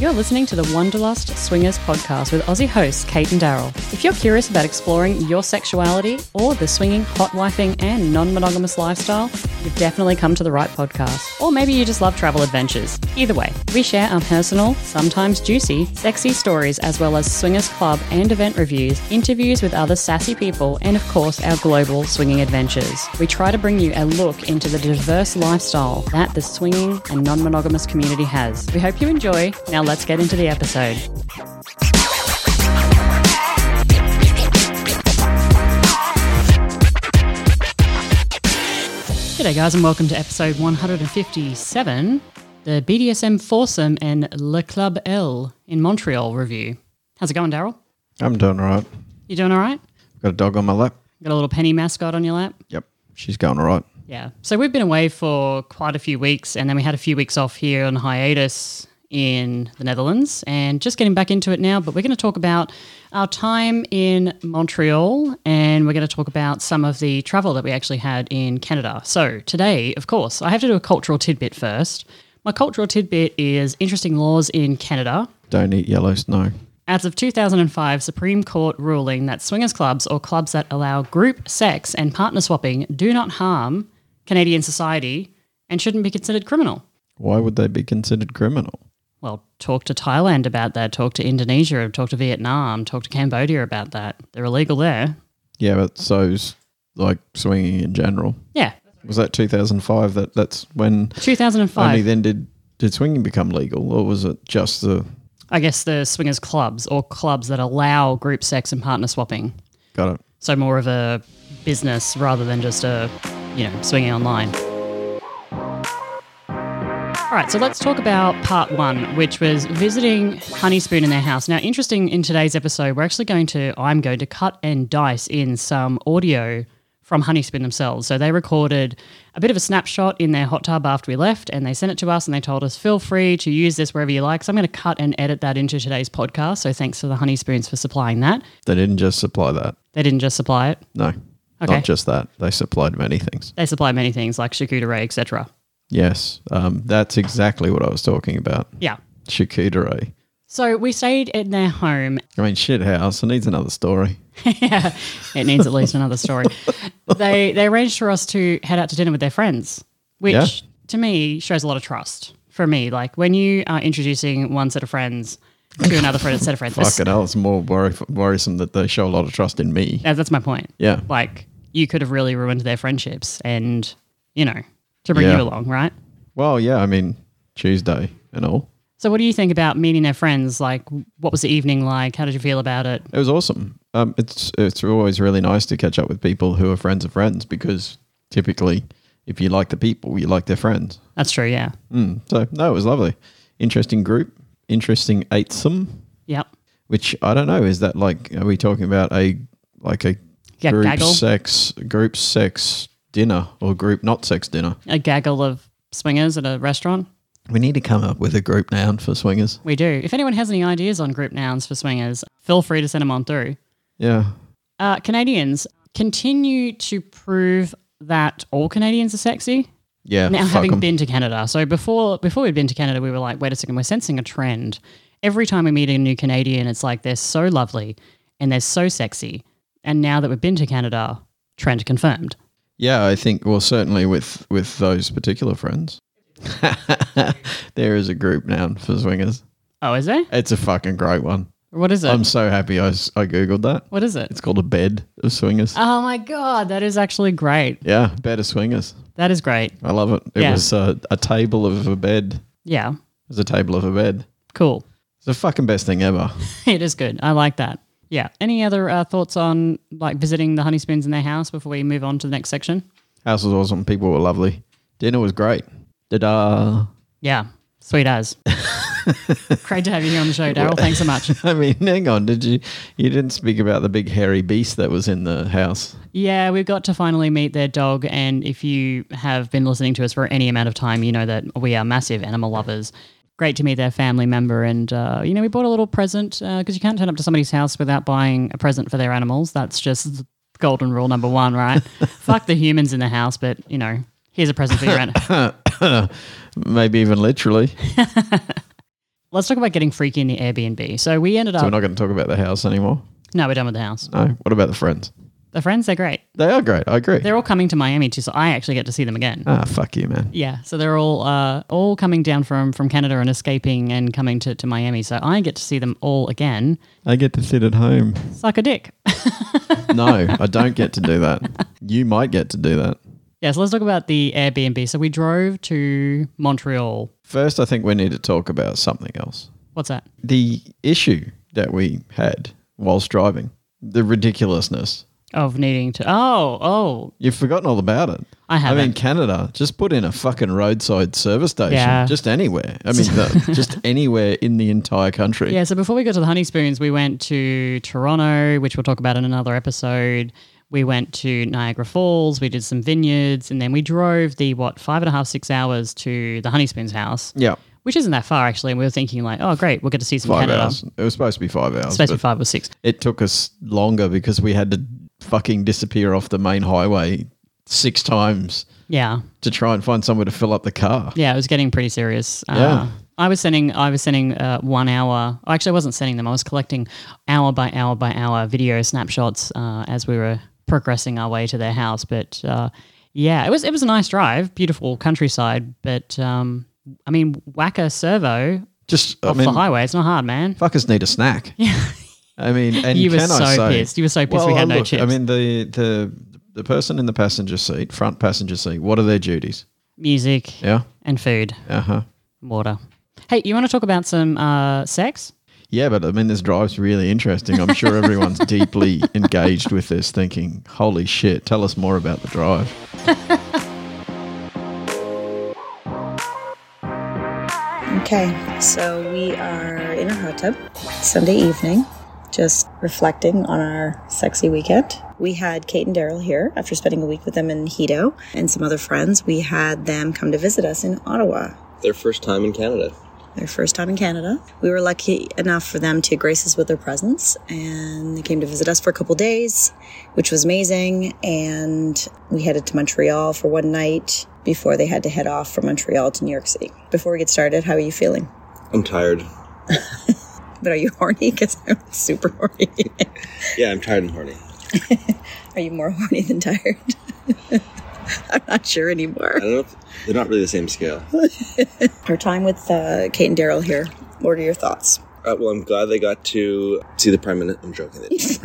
You're listening to the Wanderlust Swingers podcast with Aussie hosts Cate and Daryl. If you're curious about exploring your sexuality or the swinging, hot wifing, and non monogamous lifestyle, you've definitely come to the right podcast. Or maybe you just love travel adventures. Either way, we share our personal, sometimes juicy, sexy stories as well as swingers club and event reviews, interviews with other sassy people, and of course, our global swinging adventures. We try to bring you a look into the diverse lifestyle that the swinging and non monogamous community has. We hope you enjoy. Now, let's get into the episode. G'day, guys, and welcome to episode 157, the BDSM Foursome and Le Club L in Montreal review. How's it going, Daryl? I'm doing all right. You doing all right? Got a dog on my lap. Got a little penny mascot on your lap? Yep. She's going all right. Yeah. So we've been away for quite a few weeks, and then we had a few weeks off here on hiatus in the Netherlands, and just getting back into it now. But we're going to talk about our time in Montreal, and we're going to talk about some of the travel that we actually had in Canada. So today, of course, I have to do a cultural tidbit first. My cultural tidbit is interesting laws in Canada. Don't eat yellow snow. As of 2005, Supreme Court ruling that swingers clubs or clubs that allow group sex and partner swapping do not harm Canadian society and shouldn't be considered criminal. Why would they be considered criminal? Well, talk to Thailand about that, talk to Indonesia, talk to Vietnam, talk to Cambodia about that. They're illegal there. Yeah, but so's like swinging in general. Yeah. Was that 2005? That that's when 2005. only then did did swinging become legal, or was it just the? I guess the swingers clubs or clubs that allow group sex and partner swapping. Got it. So more of a business rather than just a, you know, swinging online. All right, so let's talk about part one, which was visiting Honeyspoon in their house. Now, interesting in today's episode, we're actually going to, I'm going to cut and dice in some audio from Honeyspoon themselves. So they recorded a bit of a snapshot in their hot tub after we left, and they sent it to us and they told us, feel free to use this wherever you like. So I'm going to cut and edit that into today's podcast. So thanks to the Honeyspoons for supplying that. They didn't just supply that. They didn't just supply it. No, Okay. not just that. They supplied many things. They supplied many things like charcuterie, etc. Yes, um, that's exactly what I was talking about. Yeah. Charcuterie. So we stayed in their home. I mean, shit house. It needs another story. yeah, it needs at least another story. They they arranged for us to head out to dinner with their friends, which Yeah. to me shows a lot of trust for me. Like when you are introducing one set of friends to another friend, set of friends. Fuck it hell. It's more worry- worrisome that they show a lot of trust in me. Yeah, that's my point. Yeah. Like you could have really ruined their friendships, and you know to bring Yeah. you along, right? Well, yeah. I mean, Tuesday and all. So what do you think about meeting their friends? Like, what was the evening like? How did you feel about it? It was awesome. Um, it's it's always really nice to catch up with people who are friends of friends because typically, if you like the people, you like their friends. That's true. Yeah. Mm. So no, it was lovely. Interesting group. Interesting eightsome. Yep. Which I don't know. Is that like? Are we talking about a like a Yeah, group gaggle. sex group sex dinner or group not sex dinner? A gaggle of swingers at a restaurant. We need to come up with a group noun for swingers. We do. If anyone has any ideas on group nouns for swingers, feel free to send them on through. Yeah. Uh, Canadians continue to prove that all Canadians are sexy. Yeah. Now, having 'em. been to Canada, so before before we'd been to Canada, we were like, wait a second, we're sensing a trend. Every time we meet a new Canadian, it's like they're so lovely and they're so sexy. And now that we've been to Canada, trend confirmed. Yeah, I think well certainly with with those particular friends. there is a group noun for swingers. Oh, is there? It's a fucking great one. What is it? I'm so happy I, s- I googled that. what is it? It's called a bed of swingers. Oh my god, that is actually great. yeah, bed of swingers. That is great. I love it. It Yeah. was uh, a table of a bed. It Yeah, was a table of a bed. cool. It's the fucking best thing ever. it is good. I like that. Yeah. Any other uh, thoughts on like visiting the Honeyspoons in their house before we move on to the next section? House was awesome. People were lovely. Dinner was great. Da-da. Yeah. Sweet as. Great to have you here on the show, Daryl. Thanks so much. I mean, hang on. Did you? You didn't speak about the big hairy beast that was in the house. Yeah, we've got to finally meet their dog. And if you have been listening to us for any amount of time, you know that we are massive animal lovers. Great to meet their family member. And, uh, you know, we bought a little present because you can't turn up to somebody's house without buying a present for their animals. That's just golden rule number one, right? Fuck the humans in the house, but, you know, here's a present for your animal. Maybe even literally. let's talk about getting freaky in the Airbnb. So we ended So we're not going to talk about the house anymore. no, we're done with the house. No. What about the friends? The friends, they're great. They are great. I agree. They're all coming to Miami too, so I actually get to see them again. ah, fuck you, man. Yeah, so they're all uh, all coming down from from Canada and escaping and coming to, to Miami. So I get to see them all again. I get to sit at home. Suck a dick. No, I don't get to do that. You might get to do that. yeah, so let's talk about the Airbnb. So we drove to Montreal. First, I think we need to talk about something else. What's that? The issue that we had whilst driving, the ridiculousness. Of needing to. Oh, oh, You've forgotten all about it. I I haven't. mean, Canada, just put in a fucking roadside service station. Yeah. Just anywhere. I mean, the, just anywhere in the entire country. Yeah, so before we got to the Honeyspoons, we went to Toronto, which we'll talk about in another episode. We went to Niagara Falls, we did some vineyards, and then we drove the, what, five and a half, six hours to the Honeyspoons house, Yeah. which isn't that far actually. And we were thinking, like, oh, great, we'll get to see some Five Canada. hours. It was supposed to be five hours. Supposed to be but five or six. It took us longer because we had to fucking disappear off the main highway six times Yeah. to try and find somewhere to fill up the car. Yeah, it was getting pretty serious. Uh, Yeah. I was sending I was sending uh, one hour. Actually, I wasn't sending them. I was collecting hour by hour by hour video snapshots uh, as we were progressing our way to their house. But uh, yeah, it was it was a nice drive, beautiful countryside. But um, I mean, whack a servo Just, I off mean, the highway. It's not hard, man. fuckers need a snack. Yeah. I mean, and You were can I so say, pissed. You were so pissed we Well, had no look, chips. I mean, the, the, the person in the passenger seat, front passenger seat, what are their duties? Music Yeah. and food, Uh huh. water. Hey, you want to talk about some uh, sex? Yeah, but I mean, this drive's really interesting. I'm sure everyone's deeply engaged with this, thinking, holy shit, tell us more about the drive. Okay, so we are in a hot tub Sunday evening, just reflecting on our sexy weekend. We had Cate and Daryl here after spending a week with them in Hedo and some other friends. We had them come to visit us in Ottawa. Their first time in Canada. Their first time in Canada. We were lucky enough for them to grace us with their presence, and they came to visit us for a couple days, which was amazing. And we headed to Montreal for one night before they had to head off from Montreal to New York City. Before we get started, how are you feeling? I'm tired. But are you horny? Because I'm super horny. Yeah, I'm tired and horny. are you more horny than tired? I'm not sure anymore. I don't know if they're not really the same scale. Our time with uh, Cate and Daryl here. What are your thoughts? Uh, well, I'm glad they got to see the Prime Minister. I'm joking.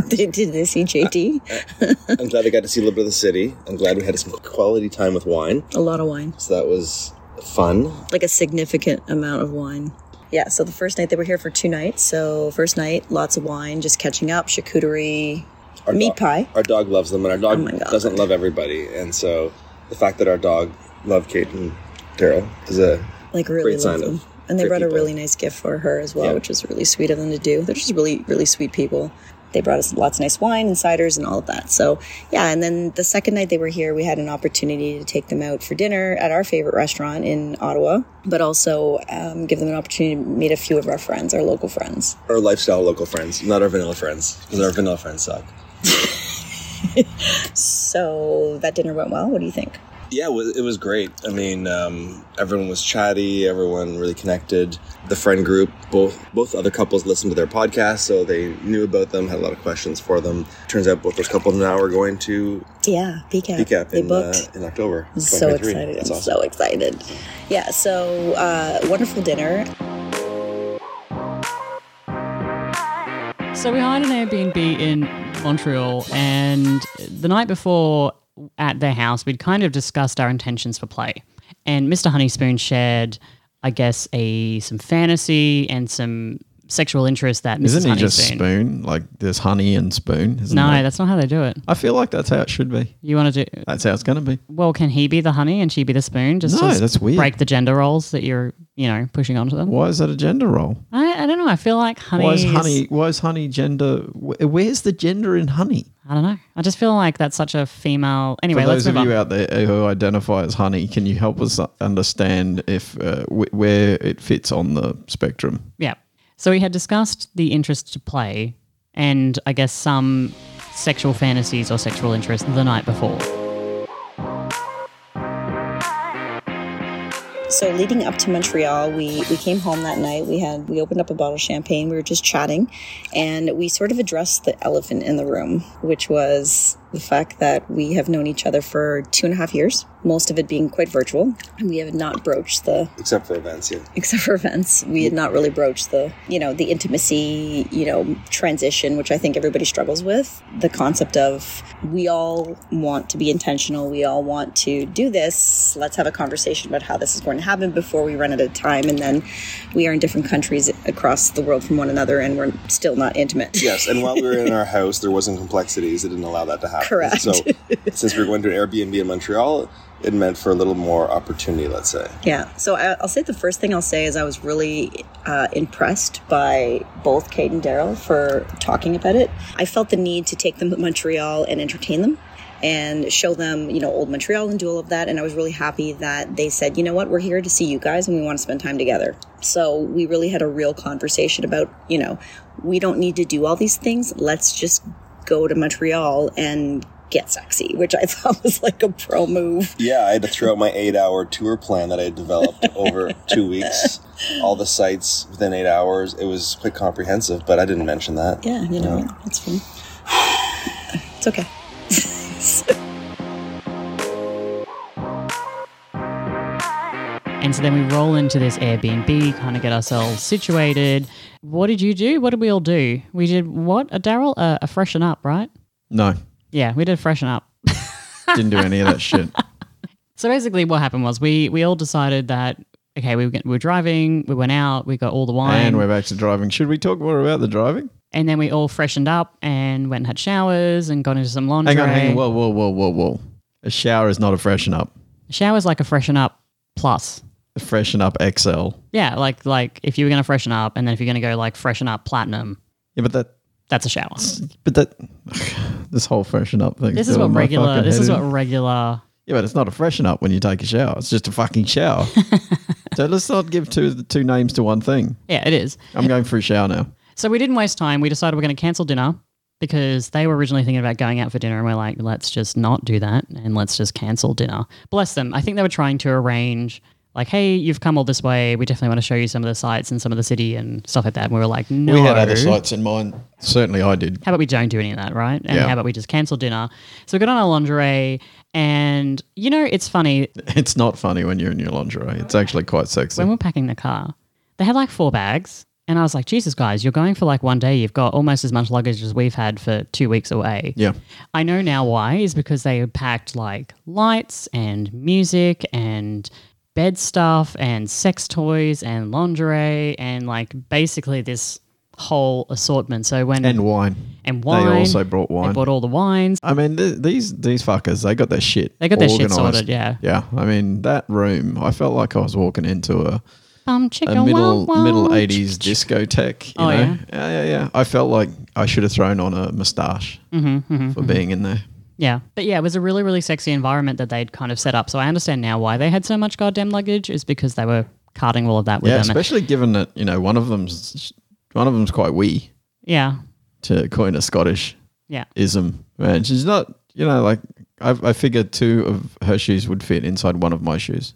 Did, did they see JT? I'm glad they got to see a little bit of the city. I'm glad we had some quality time with wine. A lot of wine. So that was fun. like a significant amount of wine. Yeah, so the first night they were here for two nights. So first night, lots of wine, just catching up, charcuterie, Our meat dog- pie. Our dog loves them, and our dog Oh doesn't love everybody. And so the fact that our dog loved Cate and Daryl is a Like really Great sign them. of And they brought a really nice gift for her as well, Yeah. which is really sweet of them to do. They're just really, really sweet people. They brought us lots of nice wine and ciders and all of that. So yeah, and then the second night they were here, we had an opportunity to take them out for dinner at our favorite restaurant in Ottawa, but also um, give them an opportunity to meet a few of our friends, our local friends. our lifestyle local friends, not our vanilla friends, because our vanilla friends suck. So that dinner went well. What do you think? Yeah, it was, great. I mean, um, everyone was chatty. Everyone really connected. The friend group, both both other couples listened to their podcast, so they knew about them. Had a lot of questions for them. Turns out both those couples now are going to Yeah, PCAP. PCAP They in, uh, booked. in October. I'm so 2023. excited. That's I'm so excited. Yeah, so uh, wonderful dinner. So we hired an Airbnb in Montreal, and the night before at their house, we'd kind of discussed our intentions for play. And Mr. Honeyspoon shared, I guess, a some fantasy and some sexual interest that Mrs. Isn't he just spoon? Like there's honey and spoon. Isn't No, that's not how they do it. I feel like that's how it should be. You want to do That's how it's going to be. well? Can he be the honey and she be the spoon? Just No, to that's weird. break the gender roles that you're, you know, pushing onto them. Why is that a gender role? I, I don't know. I feel like honey. Why is honey? Why is honey gender? wh- Where's the gender in honey? I don't know. I just feel like that's such a female. Anyway, For let's those move of on. you out there who identify as honey, can you help us understand if uh, wh- where it fits on the spectrum? Yeah. So we had discussed the interest to play and I guess some sexual fantasies or sexual interest the night before. So leading up to Montreal, we we came home that night. We had we opened up a bottle of champagne. We were just chatting, and we sort of addressed the elephant in the room, which was the fact that we have known each other for two and a half years, most of it being quite virtual, and we have not broached the Except for events, yeah. except for events. We had not really broached the, you know, the intimacy, you know, transition, which I think everybody struggles with. The concept of we all want to be intentional. We all want to do this. Let's have a conversation about how this is going to happen before we run out of time. And then we are in different countries across the world from one another and we're still not intimate. Yes, and while we were in our house, there wasn't complexities. It didn't allow that to happen. Correct. So, since we're going to an Airbnb in Montreal, it meant for a little more opportunity, let's say. Yeah. So I, I'll say the first thing I'll say is I was really uh, impressed by both Cate and Daryl for talking about it. I felt the need to take them to Montreal and entertain them and show them, you know, old Montreal and do all of that. And I was really happy that they said, you know what, we're here to see you guys and we want to spend time together. So we really had a real conversation about, you know, we don't need to do all these things. Let's just go to Montreal and get sexy, which I thought was like a pro move. Yeah, I had to throw out my eight hour tour plan that I had developed over two weeks. All the sites within eight hours. It was quite comprehensive, but I didn't mention that. Yeah, you know, it's fine. It's okay. And so then we roll into this Airbnb, kind of get ourselves situated. What did you do? What did we all do? We did what? A Daryl? Uh, a freshen up, right? No, Yeah, we did freshen up. didn't do any of that shit. So basically, what happened was we we all decided that okay, we were, we were driving, we went out, we got all the wine, And we're back to driving. Should we talk more about the driving? and then we all freshened up and went and had showers and got into some laundry. Hang on, hang on. Whoa, whoa, whoa, whoa, whoa. A shower is not a freshen up. A Showers like a freshen up plus. Freshen up XL. Yeah, like like if you were gonna freshen up, and then if you're gonna go like freshen up platinum, Yeah, but that, that's a shower. but that, this whole freshen up thing. This is what regular. This is what regular. Yeah, but it's not a freshen up when you take a shower. It's just a fucking shower. so let's not give two two names to one thing. Yeah, it is. I'm going for a shower now. So we didn't waste time. We decided we're going to cancel dinner because they were originally thinking about going out for dinner, and we're like, let's just not do that and let's just cancel dinner. Bless them. I think they were trying to arrange. Like, hey, you've come all this way. We definitely want to show you some of the sights and some of the city and stuff like that. And we were like, no. We had other sites in mind. Certainly I did. how about we don't do any of that, right? And Yeah. how about we just cancel dinner? So we got on our lingerie, and you know, it's funny It's not funny when you're in your lingerie. It's actually quite sexy. when we're packing the car, they had like four bags. And I was like, Jesus, guys, you're going for like one day. You've got almost as much luggage as we've had for two weeks away. yeah. I know now why, is because they had packed like lights and music and bed stuff and sex toys and lingerie and like basically this whole assortment. So when And wine. and wine, They also brought they wine. bought all the wines. I mean, th- these these fuckers, they got their shit. They got their shit sorted, yeah. Yeah. I mean, that room, I felt like I was walking into a, Um, chicken, a middle wow, wow. middle eighties discotheque. You Oh, know? yeah? yeah, yeah, yeah. I felt like I should have thrown on a moustache Mm-hmm, for being in there. Yeah, but yeah, it was a really, really sexy environment that they'd kind of set up. So I understand now why they had so much goddamn luggage is because they were carting all of that with Yeah, them. especially given that you know one of them's one of them's quite wee yeah, to coin a Scottish yeah. ism. Man, she's not. You know, like I, I figured two of her shoes would fit inside one of my shoes.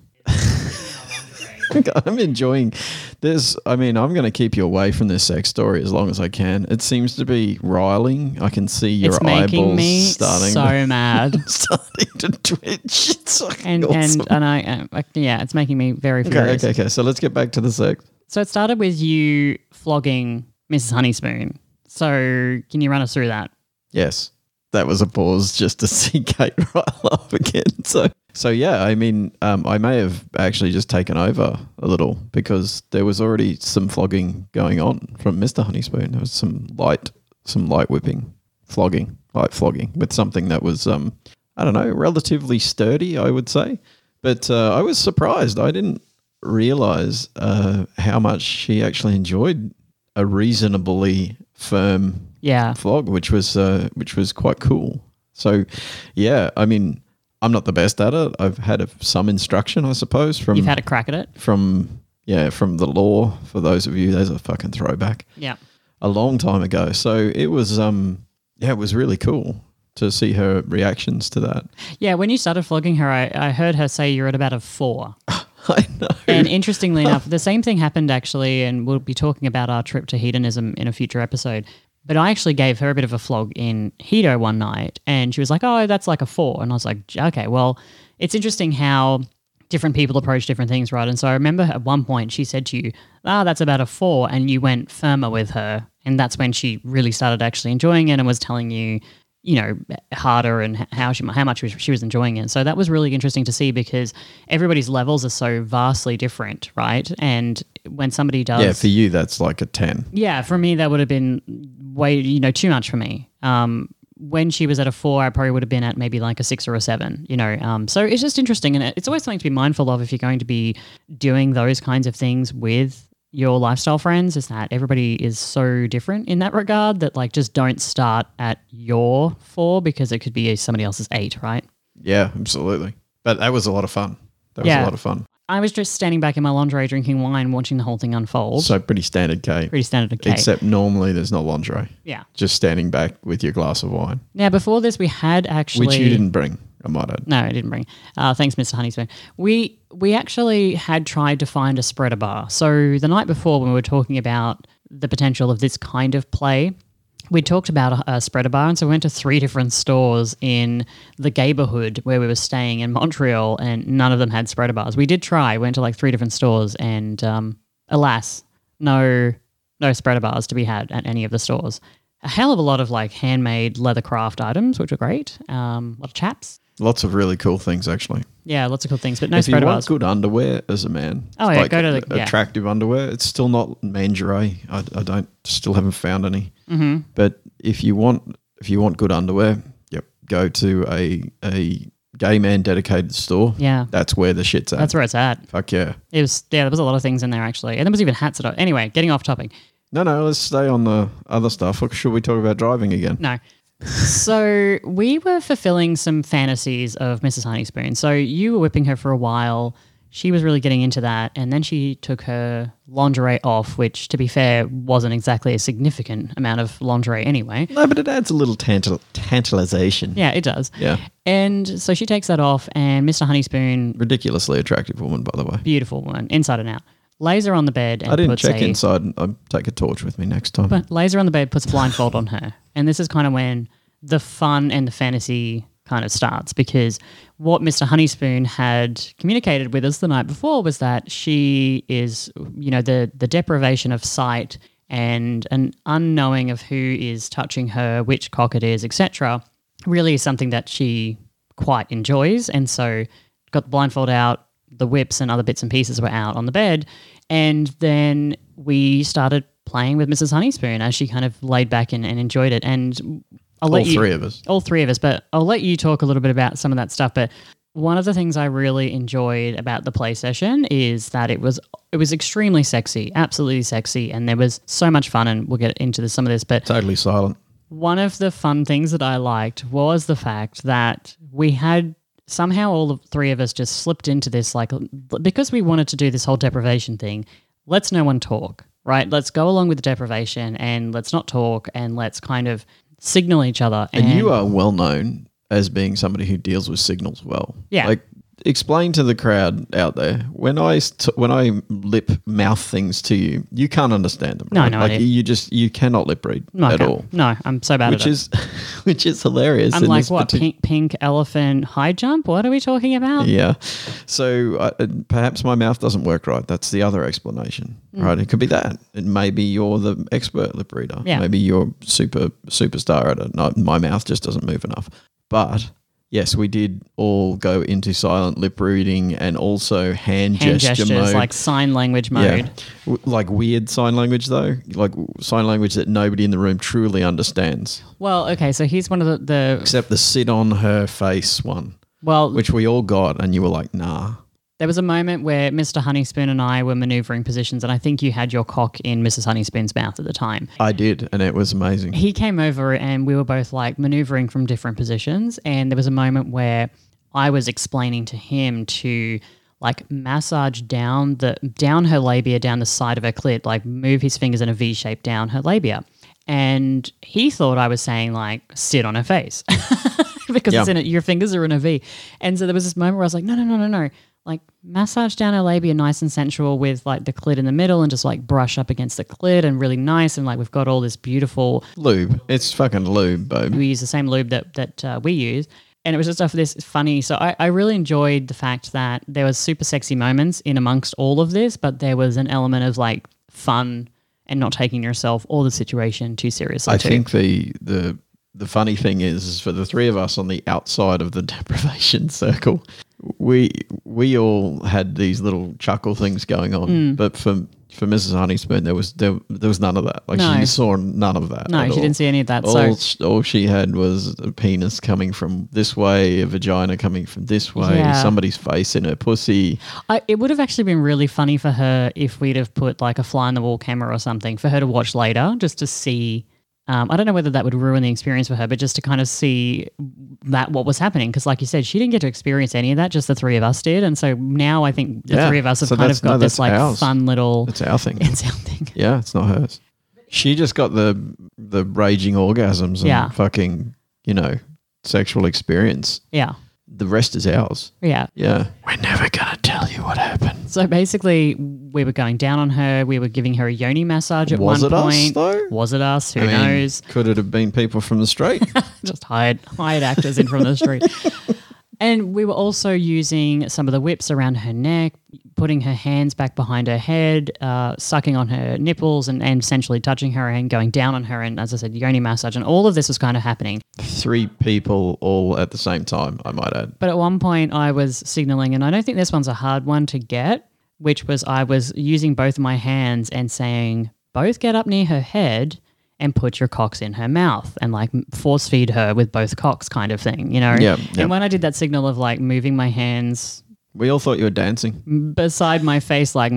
I'm enjoying this. I mean, I'm going to keep you away from this sex story as long as I can. It seems to be riling. I can see your it's eyeballs me starting so to, mad. starting to twitch. It's and awesome. and and I, uh, yeah, it's making me very okay, furious. okay, okay. So let's get back to the sex. So it started with you flogging Mrs. Honeyspoon. So can you run us through that? Yes, that was a pause just to see Cate rile up again. So, so yeah, I mean, um, I may have actually just taken over a little because there was already some flogging going on from Mister Honeyspoon. There was some light, some light whipping, flogging, light flogging with something that was, um, I don't know, relatively sturdy, I would say. But uh, I was surprised. I didn't realize uh, how much she actually enjoyed a reasonably firm Yeah, flog, which was uh, which was quite cool. So, yeah, I mean, I'm not the best at it. I've had a, some instruction, I suppose, from you've had a crack at it. from yeah from the law. For those of you, there's a fucking throwback Yeah, a long time ago. So it was um yeah, it was really cool to see her reactions to that. yeah. When you started flogging her, I, I heard her say you're at about a four. I know. And interestingly enough, the same thing happened actually, and we'll be talking about our trip to hedonism in a future episode. But I actually gave her a bit of a flog in Hedo one night, and she was like, "Oh, that's like a four. and I was like, "Okay, well, it's interesting how different people approach different things, right?" And so I remember at one point she said to you, "Ah, that's about a four. and you went firmer with her, and that's when she really started actually enjoying it and was telling you you know harder and how she how much she was enjoying it. So that was really interesting to see because everybody's levels are so vastly different, right? And when somebody does, Yeah, for you that's like a ten. yeah, for me that would have been way you know too much for me. Um, when she was at a four, I probably would have been at maybe like a six or a seven. You know, um, so it's just interesting, and it's always something to be mindful of if you're going to be doing those kinds of things with your lifestyle friends is that everybody is so different in that regard that like just don't start at your four because it could be somebody else's eight, right? Yeah, absolutely. But that was a lot of fun. That was Yeah. a lot of fun. I was just standing back in my lingerie drinking wine, watching the whole thing unfold. So pretty standard Cate. Pretty standard Cate. Except normally there's not lingerie. yeah. Just standing back with your glass of wine, Now before this, we had actually which you didn't bring. I might add. No, I didn't bring. Uh, thanks, Mr. Honeyspoon. We we actually had tried to find a spreader bar. So the night before, when we were talking about the potential of this kind of play, we talked about a, a spreader bar, and so we went to three different stores in the neighborhood where we were staying in Montreal, and none of them had spreader bars. We did try. We Went to like three different stores, and um, alas, no no spreader bars to be had at any of the stores. A hell of a lot of like handmade leather craft items, which were great. Um, a lot of chaps. Lots of really cool things actually. Yeah, lots of cool things, but no if you want good underwear as a man, Oh, yeah, go to the- yeah. attractive underwear. It's still not lingerie. I, I don't still haven't found any. Mm-hmm. But if you want if you want good underwear, yep, go to a a gay man dedicated store. Yeah, That's where the shit's at. that's where it's at. Fuck yeah. It was yeah, there was a lot of things in there actually, and there was even hats that. I, anyway, getting off topic. No, no, let's stay on the other stuff. Should we talk about driving again? No. So we were fulfilling some fantasies of Mrs. Honeyspoon. So you were whipping her for a while. She was really getting into that, and then she took her lingerie off, which, to be fair, wasn't exactly a significant amount of lingerie anyway. No, but it adds a little tantal- tantalization. Yeah, it does. Yeah. And so she takes that off, and Mr. Honeyspoon, Ridiculously attractive woman, by the way. beautiful woman, inside and out, lays her on the bed and I didn't puts check a, inside. I'll take a torch with me next time. But lays her on the bed, puts a blindfold on her. And this is kind of when the fun and the fantasy kind of starts because what Mr. Honeyspoon had communicated with us the night before was that she is, you know, the, the deprivation of sight and an unknowing of who is touching her, which cock it is, etc., really is something that she quite enjoys. And so got the blindfold out, the whips and other bits and pieces were out on the bed. And then we started playing with Mrs. Honeyspoon as she kind of laid back and, and enjoyed it. And I'll All you, three of us. all three of us, but I'll let you talk a little bit about some of that stuff. But one of the things I really enjoyed about the play session is that it was it was extremely sexy, absolutely sexy, and there was so much fun. And we'll get into this, some of this, but Totally silent. one of the fun things that I liked was the fact that we had somehow all the three of us just slipped into this like because we wanted to do this whole deprivation thing. Let's no one talk, right? Let's go along with the deprivation and let's not talk and let's kind of signal each other. And you are well known as being somebody who deals with signals well. Yeah. Like explain to the crowd out there when I st- when I lip mouth things to you, you can't understand them. No, right? no like idea. you just you cannot lip read no, at all. No, I'm so bad Which at it. is which is hilarious. I'm like, what, partic- pink, pink elephant high jump? What are we talking about? Yeah. So uh, perhaps my mouth doesn't work right. That's the other explanation, Hmm. right? It could be that. It maybe you're the expert lip reader. Yeah. Maybe you're super superstar at it. No, my mouth just doesn't move enough. But yes, we did all go into silent lip reading and also hand, Hand gesture gestures, mode. like sign language mode. yeah. Like weird sign language though, like sign language that nobody in the room truly understands, Well, okay, so here's one of the, the except the sit on her face one, well, which we all got, and you were like, nah. There was a moment where Mr. Honeyspoon and I were maneuvering positions, and I think you had your cock in Mrs. Honeyspoon's mouth at the time. I did, and it was amazing. He came over, and we were both like maneuvering from different positions. And there was a moment where I was explaining to him to like massage down the down her labia, down the side of her clit, like move his fingers in a V shape down her labia. And he thought I was saying like sit on her face because it's in it, your fingers are in a V. And so there was this moment where I was like, no, no, no, no, no. Like massage down her labia nice and sensual with like the clit in the middle and just like brush up against the clit and really nice and like we've got all this beautiful Lube. It's fucking lube, babe. we use the same lube that that uh, we use and it was just stuff this funny so I, I really enjoyed the fact that there was super sexy moments in amongst all of this but there was an element of like fun and not taking yourself or the situation too seriously I too. think the the the funny thing is, is for the three of us on the outside of the deprivation circle, we we all had these little chuckle things going on. Mm. But for for Mrs. Honeyspoon, there was there, there was none of that. Like No. she saw none of that. no she all. didn't see any of that All, so all she had was a penis coming from this way, a vagina coming from this way, Yeah. somebody's face in her pussy. I, it would have actually been really funny for her if we'd have put like a fly on the wall camera or something for her to watch later, just to see. Um, I don't know whether that would ruin the experience for her, but just to kind of see that what was happening, because like you said, she didn't get to experience any of that. Just the three of us did, and so now I think the Yeah, three of us have so kind of got no, this like ours. fun little It's our thing. it's our thing. Yeah, it's not hers. She just got the the raging orgasms and Yeah. fucking, you know, sexual experience. Yeah, The rest is ours. yeah. Yeah. We're never gonna tell you what happened. So basically, we were going down on her. We were giving her a yoni massage at Was one it us, point. though? Was it us? Who I mean, knows? Could it have been people from the street? just hired hired actors in from the street. And we were also using some of the whips around her neck, putting her hands back behind her head, uh, sucking on her nipples, and, and essentially touching her and going down on her. And as I said, yoni massage, and all of this was kind of happening. Three people all at the same time, I might add. But at one point, I was signaling, and I don't think this one's a hard one to get, which was I was using both my hands and saying, both get up near her head and put your cocks in her mouth and like force feed her with both cocks kind of thing, you know? Yeah. And when I did that signal of like moving my hands We all thought you were dancing. beside my face, like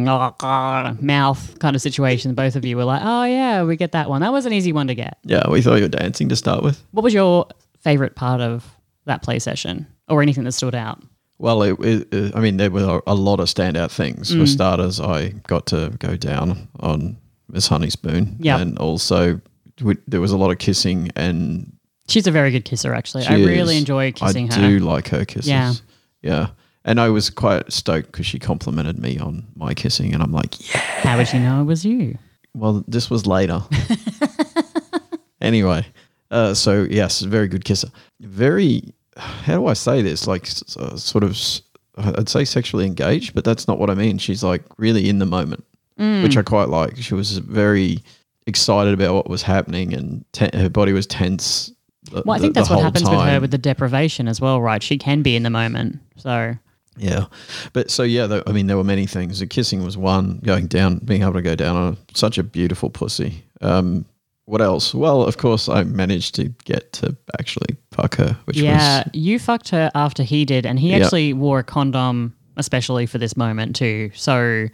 mouth kind of situation, both of you were like, oh yeah, we get that one. That was an easy one to get. Yeah, we thought you were dancing to start with. What was your favorite part of that play session or anything that stood out? Well, it, it, it- I mean, there were a lot of standout things. Mm. For starters, I got to go down on Miss Honeyspoon. Yep. And also, we, there was a lot of kissing, and She's a very good kisser, actually. I really is- enjoy kissing I her. I do like her kisses. Yeah. Yeah. And I was quite stoked because she complimented me on my kissing, and I'm like, yeah. How would she know it was you? Well, this was later. anyway, uh, so yes, very good kisser. Very, how do I say this? Like, uh, sort of, I'd say sexually engaged, but that's not what I mean. She's like really in the moment, Mm. which I quite like. She was very excited about what was happening, and te- her body was tense. the- Well, I think the that's what whole happens with her with the deprivation as well, right? She can be in the moment. So, Yeah, but so yeah, though, I mean, there were many things. The kissing was one. Going down, being able to go down on such a beautiful pussy. Um, what else? Well, of course, I managed to get to actually fuck her, which yeah, was you fucked her after he did, and he Yep. actually wore a condom especially for this moment too. So,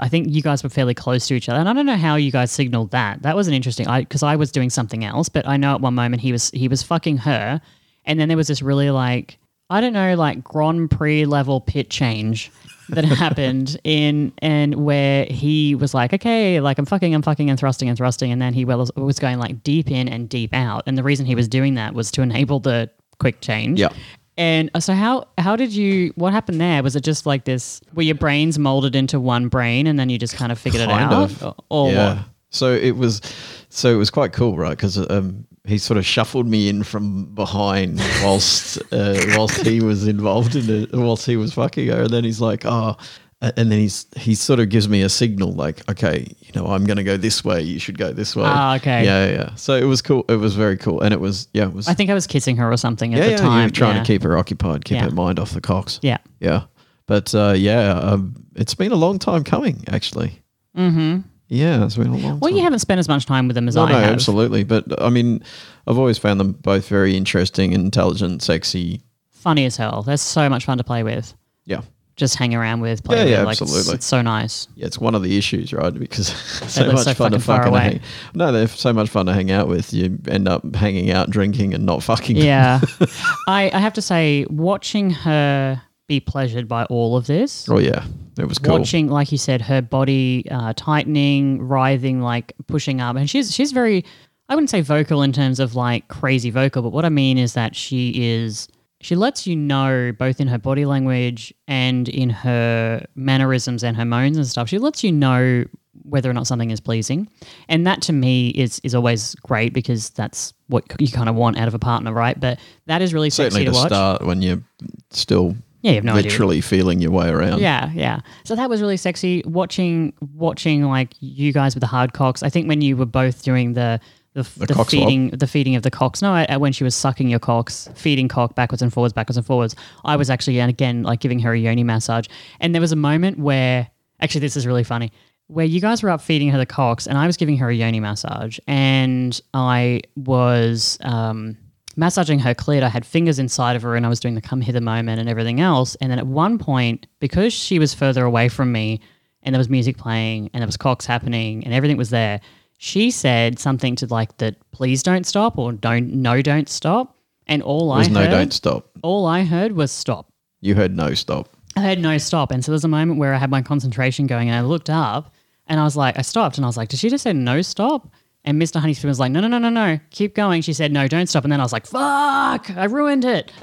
I think you guys were fairly close to each other, and I don't know how you guys signaled that. That was an interesting. I because I was doing something else, but I know at one moment he was he was fucking her, and then there was this really like I don't know like Grand Prix level pit change that happened in and where he was like, okay, like I'm fucking, I'm fucking, and thrusting and thrusting, and then he was was going like deep in and deep out, and the reason he was doing that was to enable the quick change. Yeah. And uh, so how how did you what happened there? Was it just like this were your brains molded into one brain and then you just kind of figured kind it out? of. Or, or yeah. what? So it was, so it was quite cool, right? Because um, he sort of shuffled me in from behind whilst uh, whilst he was involved in it, whilst he was fucking her, and then he's like, oh. And then he's he sort of gives me a signal like, okay, you know, I'm going to go this way. You should go this way. Ah, okay. Yeah, yeah. So it was cool. It was very cool, and it was yeah, it was I think I was kissing her or something at yeah, the yeah. time. You're trying yeah. to keep her occupied, keep Yeah. her mind off the cocks. Yeah. Yeah. But uh, yeah, um, it's been a long time coming, actually. Mm-hmm. Yeah, it's been a long Well, time. you haven't spent as much time with them as no, I no, have. absolutely. But I mean, I've always found them both very interesting, intelligent, sexy. Funny as hell. They're so much fun to play with. Yeah. Just hang around with, play Yeah, with. yeah, like, it's- absolutely. It's, so nice. Yeah, it's one of the issues, right? Because so much so fun to fucking away. hang. No, they're so much fun to hang out with. You end up hanging out, drinking, and not fucking. Yeah. I, I have to say, watching her be pleasured by all of this. Oh yeah, it was cool. watching, like you said, her body uh, tightening, writhing, like pushing up, and she's she's very. I wouldn't say vocal in terms of like crazy vocal, but what I mean is that she is she lets you know both in her body language and in her mannerisms and her moans and stuff. She lets you know whether or not something is pleasing, and that to me is is always great because that's what you kind of want out of a partner, right? But that is really Certainly sexy to to watch. start when you're still Yeah, you have no idea. literally feeling your way around. Yeah, yeah. So that was really sexy. Watching, watching like you guys with the hard cocks. I think when you were both doing the the, the, swab? feeding, the feeding of the cocks. No, I, I- when she was sucking your cocks, feeding cock backwards and forwards, backwards and forwards. I was actually and again like giving her a yoni massage, and there was a moment where actually this is really funny. Where you guys were up feeding her the cocks, and I was giving her a yoni massage, and I was um, massaging her clit. I had fingers inside of her and I was doing the come hither moment and everything else. And then at one point, because she was further away from me and there was music playing and there was cocks happening and everything was there, she said something to like that please don't stop or don't no don't stop. And all I There's no heard don't stop. all I heard was stop. You heard no stop. I heard no stop. And so there's a moment where I had my concentration going and I looked up and I was like, I stopped and I was like, did she just say no stop? And Mr. Honeyspoon was like, no, no, no, no, no, keep going. She said, no, don't stop. And then I was like, fuck, I ruined it.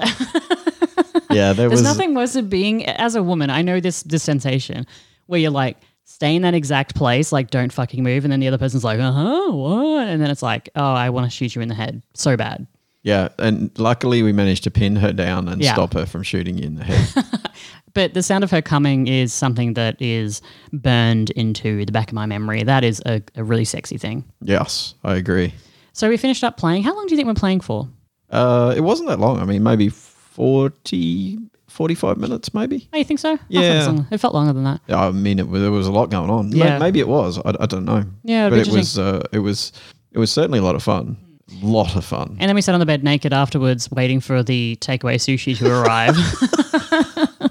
Yeah, there There's was nothing worse than being, as a woman, I know this, this sensation where you're like, stay in that exact place, like don't fucking move. And then the other person's like, uh huh, what? And then it's like, oh, I want to shoot you in the head so bad. yeah, and luckily we managed to pin her down and Yeah. stop her from shooting you in the head. But the sound of her coming is something that is burned into the back of my memory. That is a, a really sexy thing. yes, I agree. So we finished up playing. How long do you think we're playing for? Uh, it wasn't that long. I mean, maybe 40, 45 minutes, maybe. Oh, you think so? It, Yeah. was it felt longer than that. Yeah, I mean, it, there was a lot going on. Yeah. Maybe it was. I, I don't know. Yeah, but it was. Uh, it was. It was certainly a lot of fun. Lot of fun. And then we sat on the bed naked afterwards, waiting for the takeaway sushi to arrive.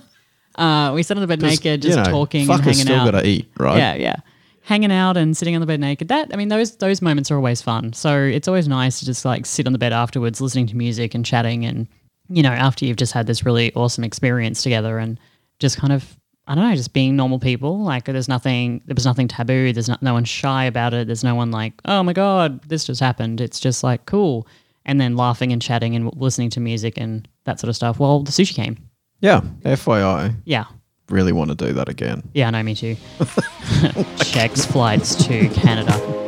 uh, we sat on the bed naked, You just know, talking and hanging still out. got to eat, right? Yeah, yeah. Hanging out and sitting on the bed naked. That I mean, those those moments are always fun. So it's always nice to just like sit on the bed afterwards, listening to music and chatting, and you know, after you've just had this really awesome experience together, and just kind of I don't know, just being normal people. Like there's nothing, there was nothing taboo. There's not, no one shy about it. There's no one like, oh my god, this just happened. It's just like cool, and then laughing and chatting and listening to music and that sort of stuff. Well, the sushi came. Yeah. FYI, Yeah, really want to do that again. Yeah, no, me too. Checks flights to Canada.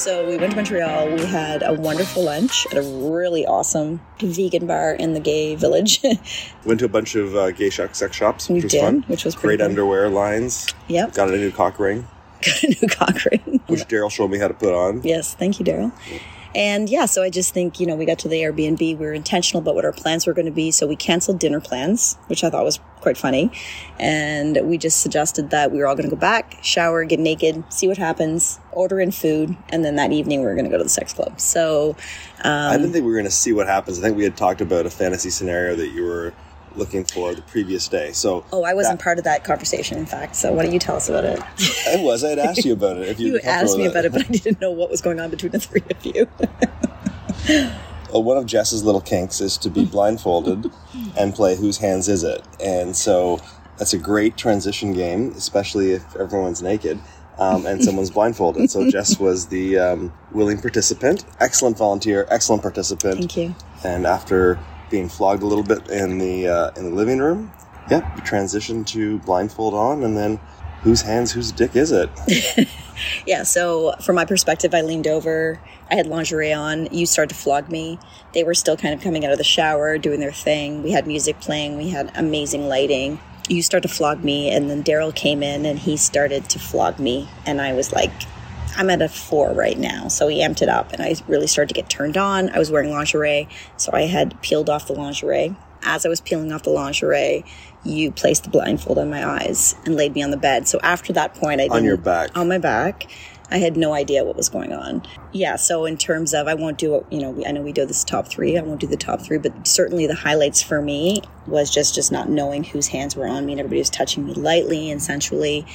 So we went to Montreal. We had a wonderful lunch at a really awesome vegan bar in the gay village. Went to a bunch of uh, gay sh- sex shops, which we was did, fun. which was Great underwear lines. Yep, Got a new cock ring, got a new cock ring. which Daryl showed me how to put on. Yes, thank you, Daryl. And yeah, so I just think, you know, we got to the Airbnb, we were intentional about what our plans were going to be. So we canceled dinner plans, which I thought was quite funny. And we just suggested that we were all going to go back, shower, get naked, see what happens, order in food. And then that evening we were going to go to the sex club. So, I um, didn't think we were going to see what happens. I think we had talked about a fantasy scenario that you were looking for the previous day. So oh, I wasn't that- part of that conversation, in fact. So why don't you tell us about it? I was. I had asked you about it. If you you asked me about it, but I didn't know what was going on between the three of you. Well, one of Jess's little kinks is to be blindfolded and play Whose Hands Is It? And so that's a great transition game, especially if everyone's naked um, and someone's blindfolded. So Jess was the um, willing participant, excellent volunteer, excellent participant. Thank you. And after being flogged a little bit in the uh, in the living room, yeah, we transitioned to blindfold on, and then whose hands, whose dick is it? Yeah, so from my perspective, I leaned over. I had lingerie on. You started to flog me. They were still kind of coming out of the shower, doing their thing. We had music playing. We had amazing lighting. You started to flog me, and then Daryl came in and he started to flog me. And I was like, I'm at a four right now. So he amped it up, and I really started to get turned on. I was wearing lingerie, so I had peeled off the lingerie. As I was peeling off the lingerie, you placed the blindfold on my eyes and laid me on the bed. So after that point, I didn't, On your back. on my back. I had no idea what was going on. Yeah, so in terms of, I won't do it, you know, I know we do this top three. I won't do the top three, but certainly the highlights for me was just just not knowing whose hands were on me and everybody was touching me lightly and sensually.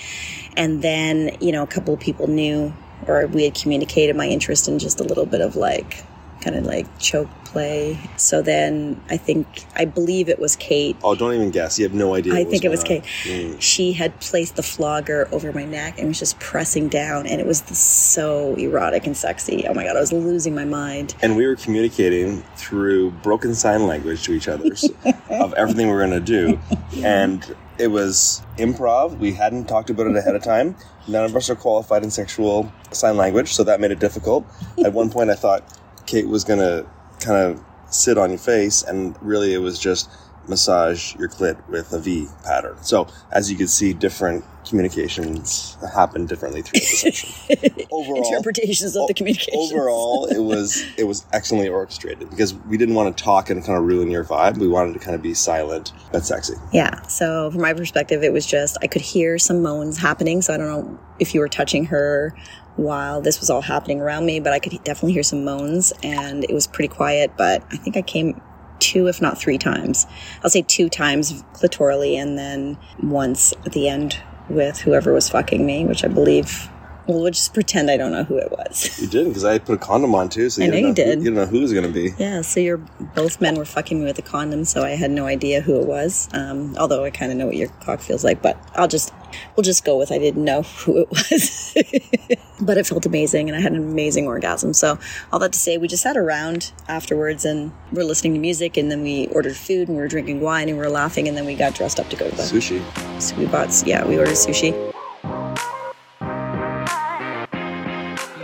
And then, you know, a couple of people knew or we had communicated my interest in just a little bit of like kind of like choke play. So then I think, I believe it was Cate. Oh, don't even guess. You have no idea. I think it was Cate. on. She had placed the flogger over my neck and was just pressing down, and it was so erotic and sexy. Oh my god, I was losing my mind. And we were communicating through broken sign language to each other of everything we were going to do. And it was improv. We hadn't talked about it ahead of time. None of us are qualified in sexual sign language, so that made it difficult. At one point, I thought Cate was going to kind of sit on your face, and really it was just massage your clit with a V pattern. So, as you can see, different communications happen differently throughout the session. Overall, Interpretations of the communication. Overall, it was it was excellently orchestrated because we didn't want to talk and kind of ruin your vibe. We wanted to kind of be silent but sexy. Yeah. So from my perspective, it was just I could hear some moans happening. So I don't know if you were touching her while this was all happening around me, but I could definitely hear some moans, and it was pretty quiet. But I think I came two, if not three times. I'll say two times clitorally, and then once at the end with whoever was fucking me, which I believe. Well, we'll just pretend I don't know who it was. You didn't because I put a condom on too, so you I know didn't you Who, did. you didn't know who it was going to be. Yeah, so you're both men were fucking me with a condom, so I had no idea who it was. Um, although I kind of know what your cock feels like, but I'll just we'll just go with I didn't know who it was. but it felt amazing, and I had an amazing orgasm. So all that to say, we just sat around afterwards, and we're listening to music, and then we ordered food, and we were drinking wine, and we were laughing, and then we got dressed up to go to the. Sushi. So we bought yeah, we ordered sushi.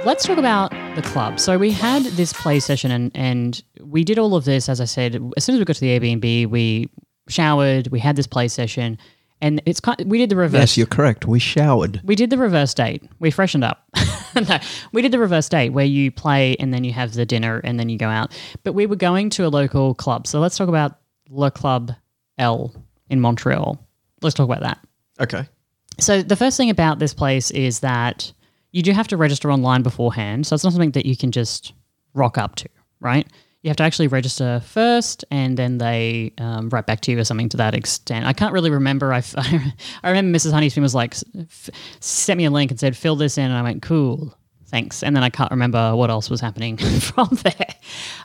Let's talk about the club. So we had this play session and, and we did all of this, as I said, as soon as we got to the Airbnb, we showered, we had this play session, and it's kind we did the reverse. Yes, you're correct. We showered. we did the reverse date. We freshened up. no, we did the reverse date where you play and then you have the dinner and then you go out. But we were going to a local club. So let's talk about Le Club L in Montreal. Let's talk about that. Okay. So the first thing about this place is that you do have to register online beforehand. So it's not something that you can just rock up to, right? You have to actually register first, and then they um, write back to you or something to that extent. I can't really remember. I, f- I remember Mrs. Honeyspoon was like, f- sent me a link and said, fill this in. And I went, cool, thanks. And then I can't remember what else was happening from there.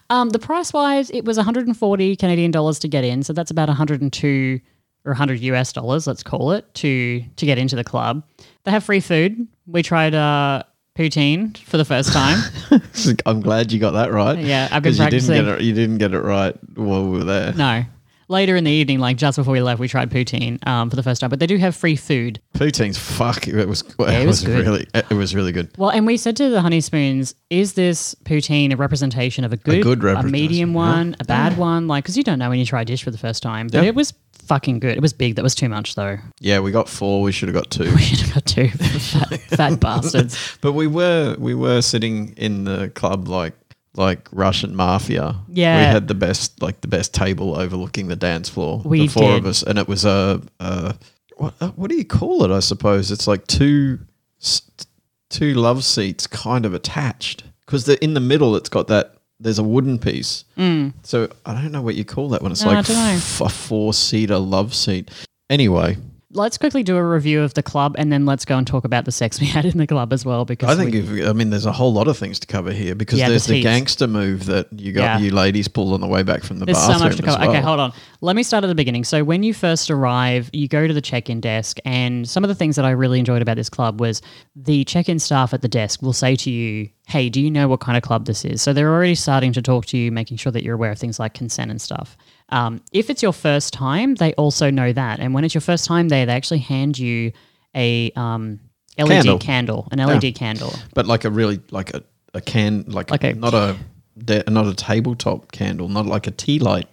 Um, the price wise, it was 140 Canadian dollars to get in. So that's about 102 or 100 US dollars, let's call it, to to get into the club. They have free food. We tried uh, poutine for the first time. I'm glad you got that right. Yeah, I've been 'Cause you didn't practicing. get it. You didn't get it right while we were there. no. Later in the evening, like just before we left, we tried poutine um, for the first time. But they do have free food. Poutine's fuck. It was. It, it was was, really. It was really good. Well, and we said to the Honeyspoons, is this poutine a representation of a good, good a medium yeah. one, a bad one? Like, because you don't know when you try a dish for the first time. But Yeah. it was fucking good. It was big. That was too much, though. Yeah, we got four. We should have got two. We should have got two fat, fat bastards. But we were we were sitting in the club like like Russian mafia. Yeah. we had the best like the best table overlooking the dance floor. We the four did. of us, and it was a, a what uh, what do you call it? I suppose it's like two two love seats kind of attached because in the middle it's got that. There's a wooden piece. So I don't know what you call that when it's Mm. No, like f- a four seater love seat. Anyway, let's quickly do a review of the club and then let's go and talk about the sex we had in the club as well because I think we- if, I mean there's a whole lot of things to cover here because Yeah, there's the heaps. gangster move that you got Yeah. you ladies pulled on the way back from the there's so bathroom. much to cover. Okay, hold on. Let me start at the beginning. So when you first arrive, you go to the check-in desk and some of the things that I really enjoyed about this club was the check-in staff at the desk will say to you, "Hey, do you know what kind of club this is?" So they're already starting to talk to you, making sure that you're aware of things like consent and stuff. Um, if it's your first time, they also know that, and when it's your first time there, they actually hand you a um, LED Candle. candle, an LED candle. But like a really like a, a can like, Like a- not a not a tabletop candle, not like a tea light,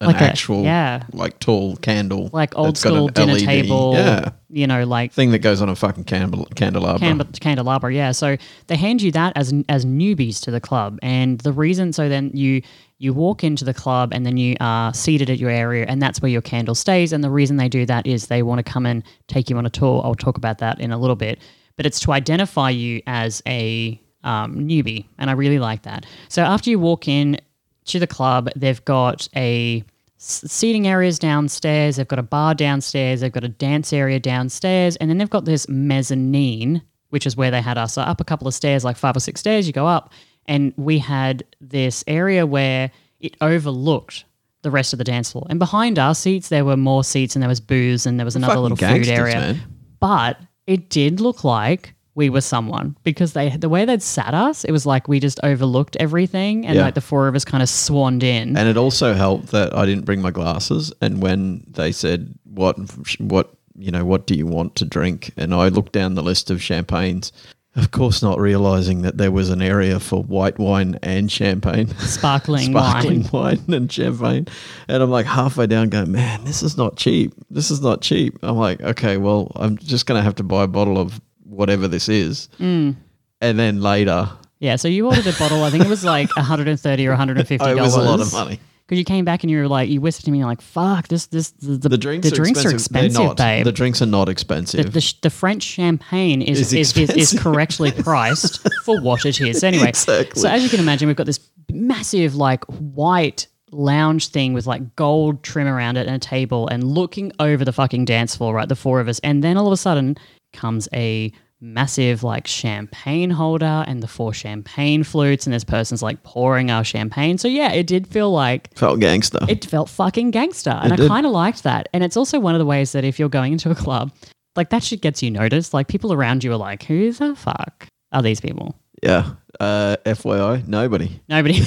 an Like a- actual yeah. like tall candle, like old school dinner LED table, yeah you know, like thing that goes on a fucking candle candelabra. Can- candelabra, yeah. So they hand you that as as newbies to the club, and the reason so then you you walk into the club and then you are seated at your area, and that's where your candle stays. And the reason they do that is they want to come and take you on a tour. I'll talk about that in a little bit, but it's to identify you as a um, newbie, and I really like that. So after you walk in to the club, they've got a seating areas downstairs. They've got a bar downstairs. They've got a dance area downstairs, and then they've got this mezzanine, which is where they had us. So up a couple of stairs, like five or six stairs. You go up, and we had this area where it overlooked the rest of the dance floor. And behind our seats, there were more seats and there was booze and there was another Fucking little food gangsters, area. man. But it did look like we were someone because they the way they'd sat us, it was like we just overlooked everything and Yeah. like the four of us kind of swanned in. And it also helped that I didn't bring my glasses. And when they said, "What, what, you know, what do you want to drink?" and I looked down the list of champagnes, of course, not realizing that there was an area for white wine and champagne, sparkling, sparkling wine. wine and champagne. And I'm like halfway down, going, "Man, this is not cheap. This is not cheap." I'm like, "Okay, well, I'm just gonna have to buy a bottle of whatever this is." Mm. And then later, Yeah, so you ordered a bottle. I think it was like 130 or 150 oh, it dollars. was a lot of money. Because you came back and you were like, you whispered to me, you're like, "Fuck, this, this, the, the, The drinks, the drinks are They're expensive, not. babe." The drinks are not the, expensive. the, sh- the French champagne is Is is, is, is, expensive. correctly priced for what it is. Anyway, Exactly. so as you can imagine, we've got this massive like white lounge thing with like gold trim around it and a table and looking over the fucking dance floor, right? The four of us. And then all of a sudden comes a massive like champagne holder and the four champagne flutes and this person's like pouring our champagne. So yeah, it did feel like Felt gangster. it felt fucking gangster. And I kind of liked that. And it's also one of the ways that if you're going into a club, like that shit gets you noticed. Like people around you are like, who the fuck are these people? Yeah. Uh, FYI, nobody. Nobody.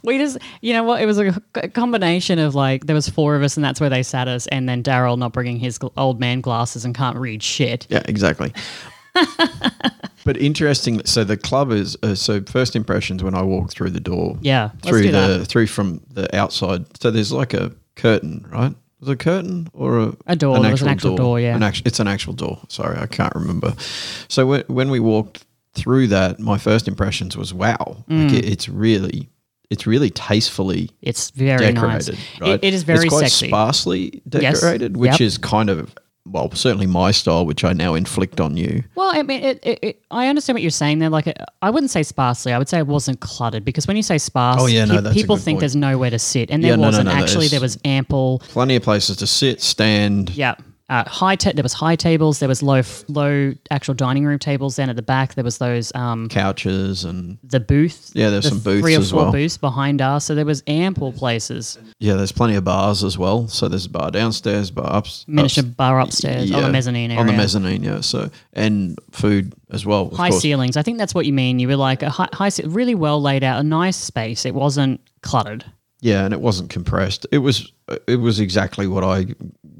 we just, you know what? It was a c- combination of like, there was four of us and that's where they sat us. And then Daryl not bringing his gl- old man glasses and can't read shit. Yeah, exactly. but interesting. So the club is uh, so first impressions when I walked through the door. Yeah, through the that. through from the outside. So there's like a curtain, right? Was it a curtain or a A door. There was an actual door, yeah. An act- it's an actual door. Sorry, I can't remember. So when when we walked through that, my first impressions was wow. Mm. Like it, it's really it's really tastefully It's very nice. Right? It, it is very it's quite sexy. sparsely Yes. decorated, which Yep. is kind of well, certainly my style, which I now inflict on you. Well, I mean, it, it, it, I understand what you're saying there. Like, I wouldn't say sparsely. I would say it wasn't cluttered because when you say sparse, Oh, yeah, no, pe- people think point. there's nowhere to sit, and there Yeah, no, no, wasn't. no, Actually, there was ample. Plenty of places to sit, stand. Yeah, uh, high. Ta- there was high tables. There was low, f- low actual dining room tables. Then at the back, there was those um couches and the booth. Yeah, there's the some booths three or as four well. booths behind us. So there was ample places. yeah, there's plenty of bars as well. So there's a bar downstairs, bar ups, Miniature ups- bar upstairs on the mezzanine area. On the mezzanine, yeah. So and food as well. of high course. ceilings. I think that's what you mean. You were like a high, high, really well laid out, a nice space. It wasn't cluttered. Yeah, and it wasn't compressed. It was it was exactly what I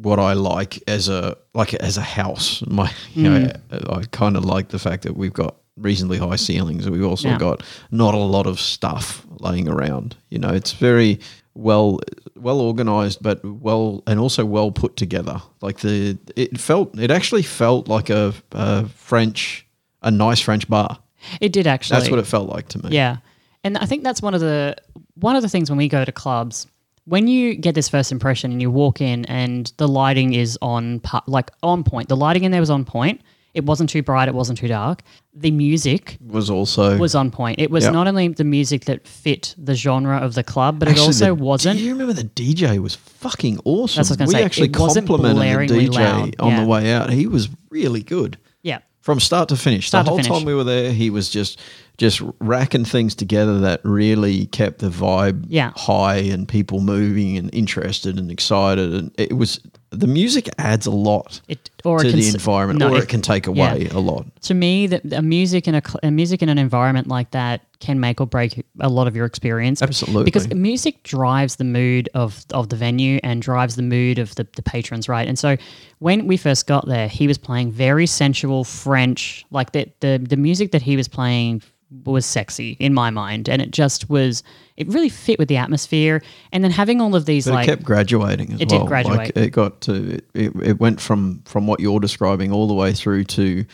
what I like as a like as a house. My you know, Hmm. I kind of like the fact that we've got reasonably high ceilings. and We've also Yeah. got not a lot of stuff laying around. You know, it's very well well organized, but well and also well put together. Like the it felt it actually felt like a, a French a nice French bar. It did actually. That's what it felt like to me. Yeah, and I think that's one of the one of the things when we go to clubs. When you get this first impression and you walk in and the lighting is on like on point, the lighting in there was on point. It wasn't too bright. It wasn't too dark. The music Was also was on point. It was Yeah. not only the music that fit the genre of the club, but Actually, it also the- wasn't. Do you remember the DJ was fucking awesome? That's what I was we say. actually It complimented the DJ loud. on Yeah. the way out. He was really good yeah, from start to finish. Start the whole finish. time we were there, he was just just racking things together that really kept the vibe Yeah. high and people moving and interested and excited. And it was the music adds a lot it to can the environment, no, or it- it can take yeah. away a lot. to me, the, the music in a, a music in an environment like that can make or break a lot of your experience. Absolutely. because music drives the mood of of the venue and drives the mood of the, the patrons, right? And so when we first got there, he was playing very sensual French, like the the the music that he was playing was sexy in my mind, and it just was. It really fit with the atmosphere, and then having all of these But like it kept graduating as It did graduate. Like it got to it, it went from from what you're describing all the way through to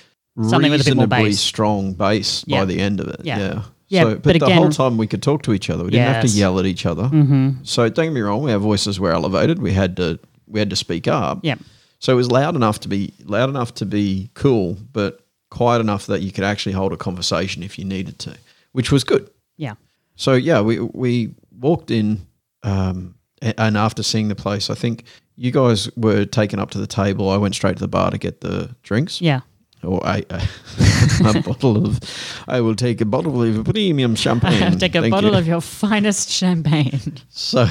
Something with a bit more reasonably bass. strong bass Yeah. by the end of it. Yeah. Yeah. Yeah, So, but but, the whole time we could talk to each other. We didn't have to yell at each other. Mm-hmm. So don't get me wrong. Our voices were elevated. We had to we had to speak up. yeah. So it was loud enough to be loud enough to be cool, but quiet enough that you could actually hold a conversation if you needed to, which was good. Yeah. So yeah, we we walked in, um, and after seeing the place, I think you guys were taken up to the table. I went straight to the bar to get the drinks. Yeah. or a, a, a bottle of. I will take a bottle of premium champagne. Take a Thank bottle you. of your finest champagne. So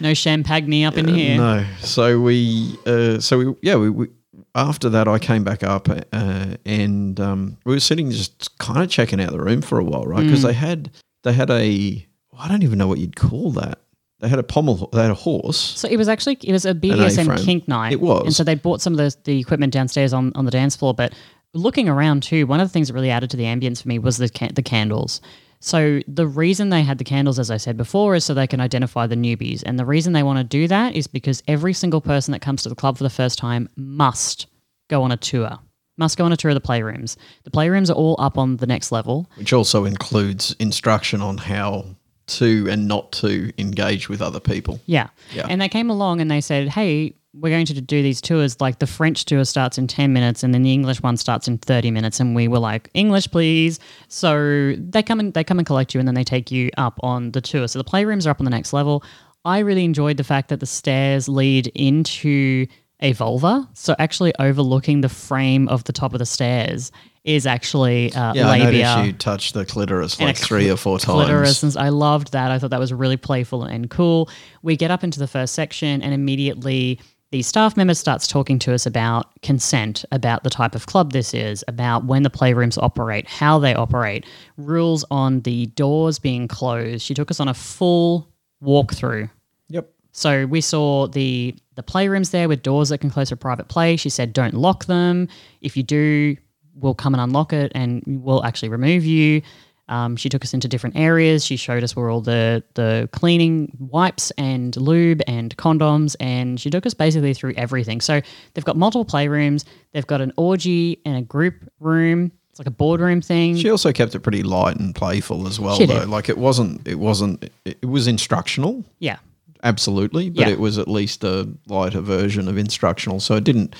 No champagne up in here. no, so we, uh, so we, yeah, we, we. After that, I came back up uh, and um, we were sitting just kind of checking out the room for a while, right? Mm. Because they had they had a I don't even know what you'd call that. They had a pommel. They had a horse. So it was actually it was a BDSM kink night. It was. and so they bought some of the the equipment downstairs on on the dance floor. But looking around too, one of the things that really added to the ambience for me was the ca- the candles. So the reason they had the candles, as I said before, is so they can identify the newbies. And the reason they want to do that is because every single person that comes to the club for the first time must go on a tour. Must go on a tour of the playrooms. The playrooms are all up on the next level. which also includes instruction on how to and not to engage with other people. Yeah. Yeah. And they came along and they said, hey, we're going to do these tours. Like the French tour starts in 10 minutes and then the English one starts in 30 minutes. And we were like, English, please. So they come and they come and collect you and then they take you up on the tour. So the playrooms are up on the next level. I really enjoyed the fact that the stairs lead into a vulva. So actually overlooking the frame of the top of the stairs is actually uh, Yeah, I labia noticed you touched the clitoris like a three or four clitoris, times. and I loved that. I thought that was really playful and cool. We get up into the first section, and immediately the staff member starts talking to us about consent, about the type of club this is, about when the playrooms operate, how they operate, rules on the doors being closed. She took us on a full walkthrough. Yep. So we saw the the playrooms there with doors that can close for private play. She said, "Don't lock them. If you do, we'll come and unlock it, and we'll actually remove you." Um, she took us into different areas. She showed us where all the the cleaning wipes and lube and condoms, and she took us basically through everything. So they've got multiple playrooms. They've got an orgy and a group room. It's like a boardroom thing. She also kept it pretty light and playful as well, She though. did. Like it wasn't, it wasn't, it, was instructional, yeah, absolutely, but Yeah. it was at least a lighter version of instructional. So it didn't,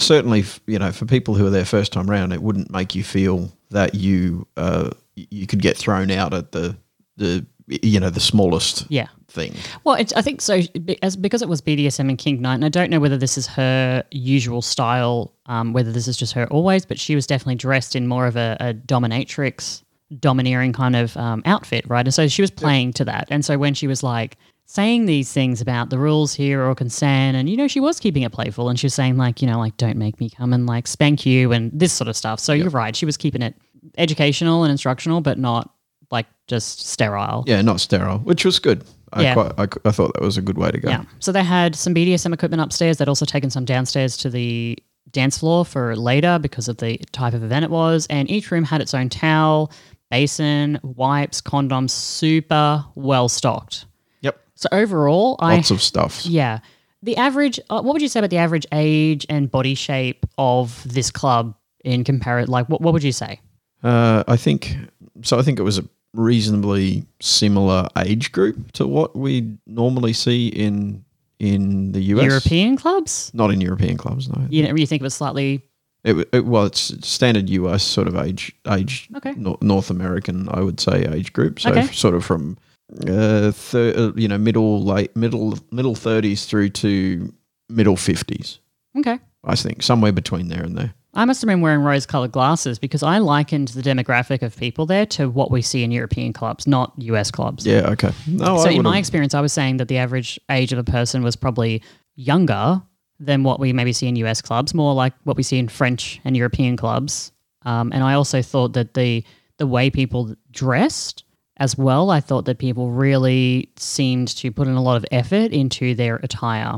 certainly, you know, for people who are there first time round, it wouldn't make you feel that you, uh, you could get thrown out at the, the, you know, the smallest yeah. thing. Well, it's, I think so as because it was BDSM and Kink Night, and I don't know whether this is her usual style, um, whether this is just her always, but she was definitely dressed in more of a, a dominatrix, domineering kind of um, outfit, right? And so she was playing to that. And so when she was like saying these things about the rules here or consent, and you know, she was keeping it playful, and she was saying like, you know, like don't make me come and like spank you and this sort of stuff. So you're right, she was keeping it educational and instructional, but not like just sterile. Yeah, not sterile, which was good. I, Yeah. quite, I, I thought that was a good way to go. Yeah. So they had some BDSM equipment upstairs. They'd also taken some downstairs to the dance floor for later because of the type of event it was. And each room had its own towel, basin, wipes, condoms, super well stocked. So overall, Lots I of stuff. yeah. The average, uh, what would you say about the average age and body shape of this club in comparison? Like, what, what would you say? Uh, I think so. I think it was a reasonably similar age group to what we normally see in in the US. European clubs? not in European clubs. No, You know, you think it was slightly it, it, well, it's standard US sort of age age. Okay. Nor- North American, I would say, age group. So Okay. f- sort of from uh, thir- uh, you know middle late middle middle thirties through to middle fifties. okay. I think somewhere between there and there. I must have been wearing rose colored glasses because I likened the demographic of people there to what we see in European clubs, not US clubs. Yeah. Okay. No, so, I in my experience, I was saying that the average age of a person was probably younger than what we maybe see in US clubs, more like what we see in French and European clubs. Um, and I also thought that the the way people dressed as well, I thought that people really seemed to put in a lot of effort into their attire,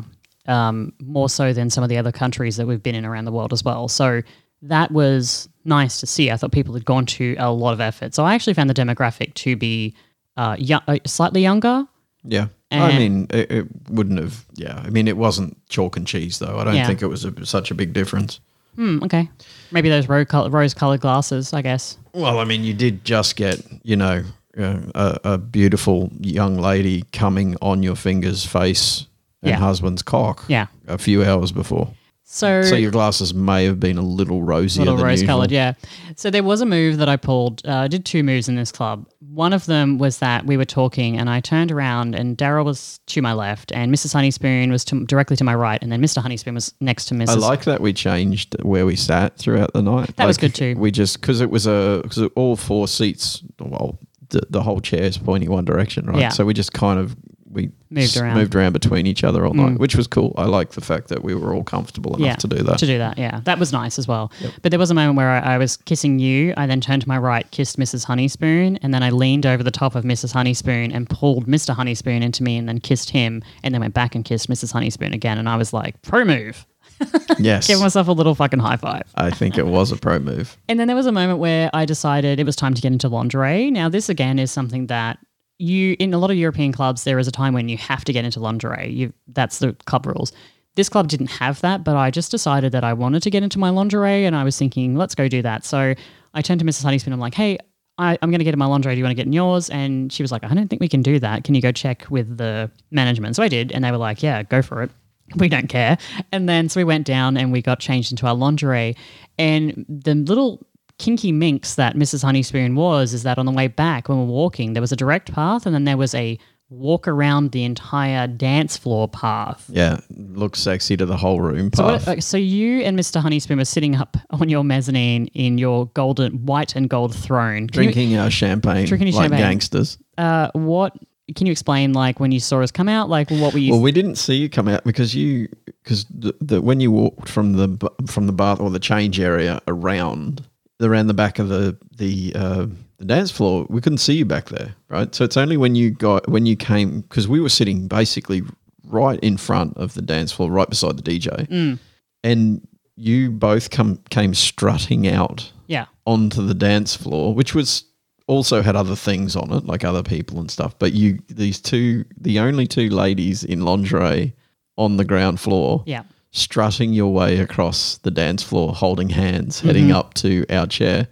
um, more so than some of the other countries that we've been in around the world as well. So that was nice to see. I thought people had gone to a lot of effort. So I actually found the demographic to be uh, yo- uh, slightly younger. Yeah. I mean, it, it wouldn't have. Yeah. I mean, it wasn't chalk and cheese, though. I don't Yeah. think it was a, such a big difference. Hmm, okay. Maybe those rose rose colored glasses, I guess. Well, I mean, you did just get, you know, uh, a, a beautiful young lady coming on your finger's face and Yeah. husband's cock Yeah. a few hours before. So, So your glasses may have been a little rosier little than rose colored, yeah. So there was a move that I pulled. Uh, I did two moves in this club. One of them was that we were talking, and I turned around, and Daryl was to my left, and Mrs. Honeyspoon was to, directly to my right, and then Mr. Honeyspoon was next to Mrs. I like that we changed where we sat throughout the night. That was good too. We just because it was a because all four seats, well, the, the whole chair is pointing one direction, right? Yeah. So we just kind of we Moved around. Mm. moved around between each other all night, which was cool. I like the fact that we were all comfortable enough to do that. To do that, yeah. That was nice as well. But there was a moment where I, I was kissing you. I then turned to my right, kissed Mrs. Honeyspoon, and then I leaned over the top of Mrs. Honeyspoon and pulled Mr. Honeyspoon into me and then kissed him, and then went back and kissed Mrs. Honeyspoon again. And I was like, pro move. yes, Give myself a little fucking high five. I think it was a pro move. And then there was a moment where I decided it was time to get into lingerie. Now, this again is something that you, in a lot of European clubs, there is a time when you have to get into lingerie. You, that's the club rules. This club didn't have that, but I just decided that I wanted to get into my lingerie and I was thinking, let's go do that. So I turned to Mrs. Honeyspoon. I'm like, hey, I, I'm going to get in my lingerie. Do you want to get in yours? And she was like, I don't think we can do that. Can you go check with the management? So I did. And they were like, yeah, go for it we don't care. And then so we went down and we got changed into our lingerie. And the little kinky minx that Mrs. Honeyspoon was is that on the way back when we we're walking, there was a direct path and then there was a walk around the entire dance floor path. Yeah, looks sexy to the whole room. So, path. what, so you and Mr. Honeyspoon were sitting up on your mezzanine in your golden, white and gold throne. Can you- drinking our champagne, Drinking your like champagne. gangsters. uh, what can you explain? Like when you saw us come out, like what were you? Well, we didn't see you come out because you because the, the when you walked from the from the bath or the change area around around the back of the the uh, the dance floor, we couldn't see you back there, right? So it's only when you got when you came because we were sitting basically right in front of the dance floor, right beside the DJ, Mm. and you both come came strutting out yeah. onto the dance floor, which was also had other things on it, like other people and stuff. But you, these two, the only two ladies in lingerie on the ground floor, Yeah. strutting your way across the dance floor, holding hands, heading Mm-hmm. up to our chair.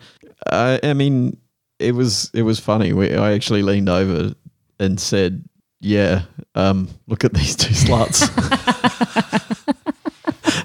Uh, I mean, it was it was funny. We, I actually leaned over and said, "Yeah, um, look at these two sluts."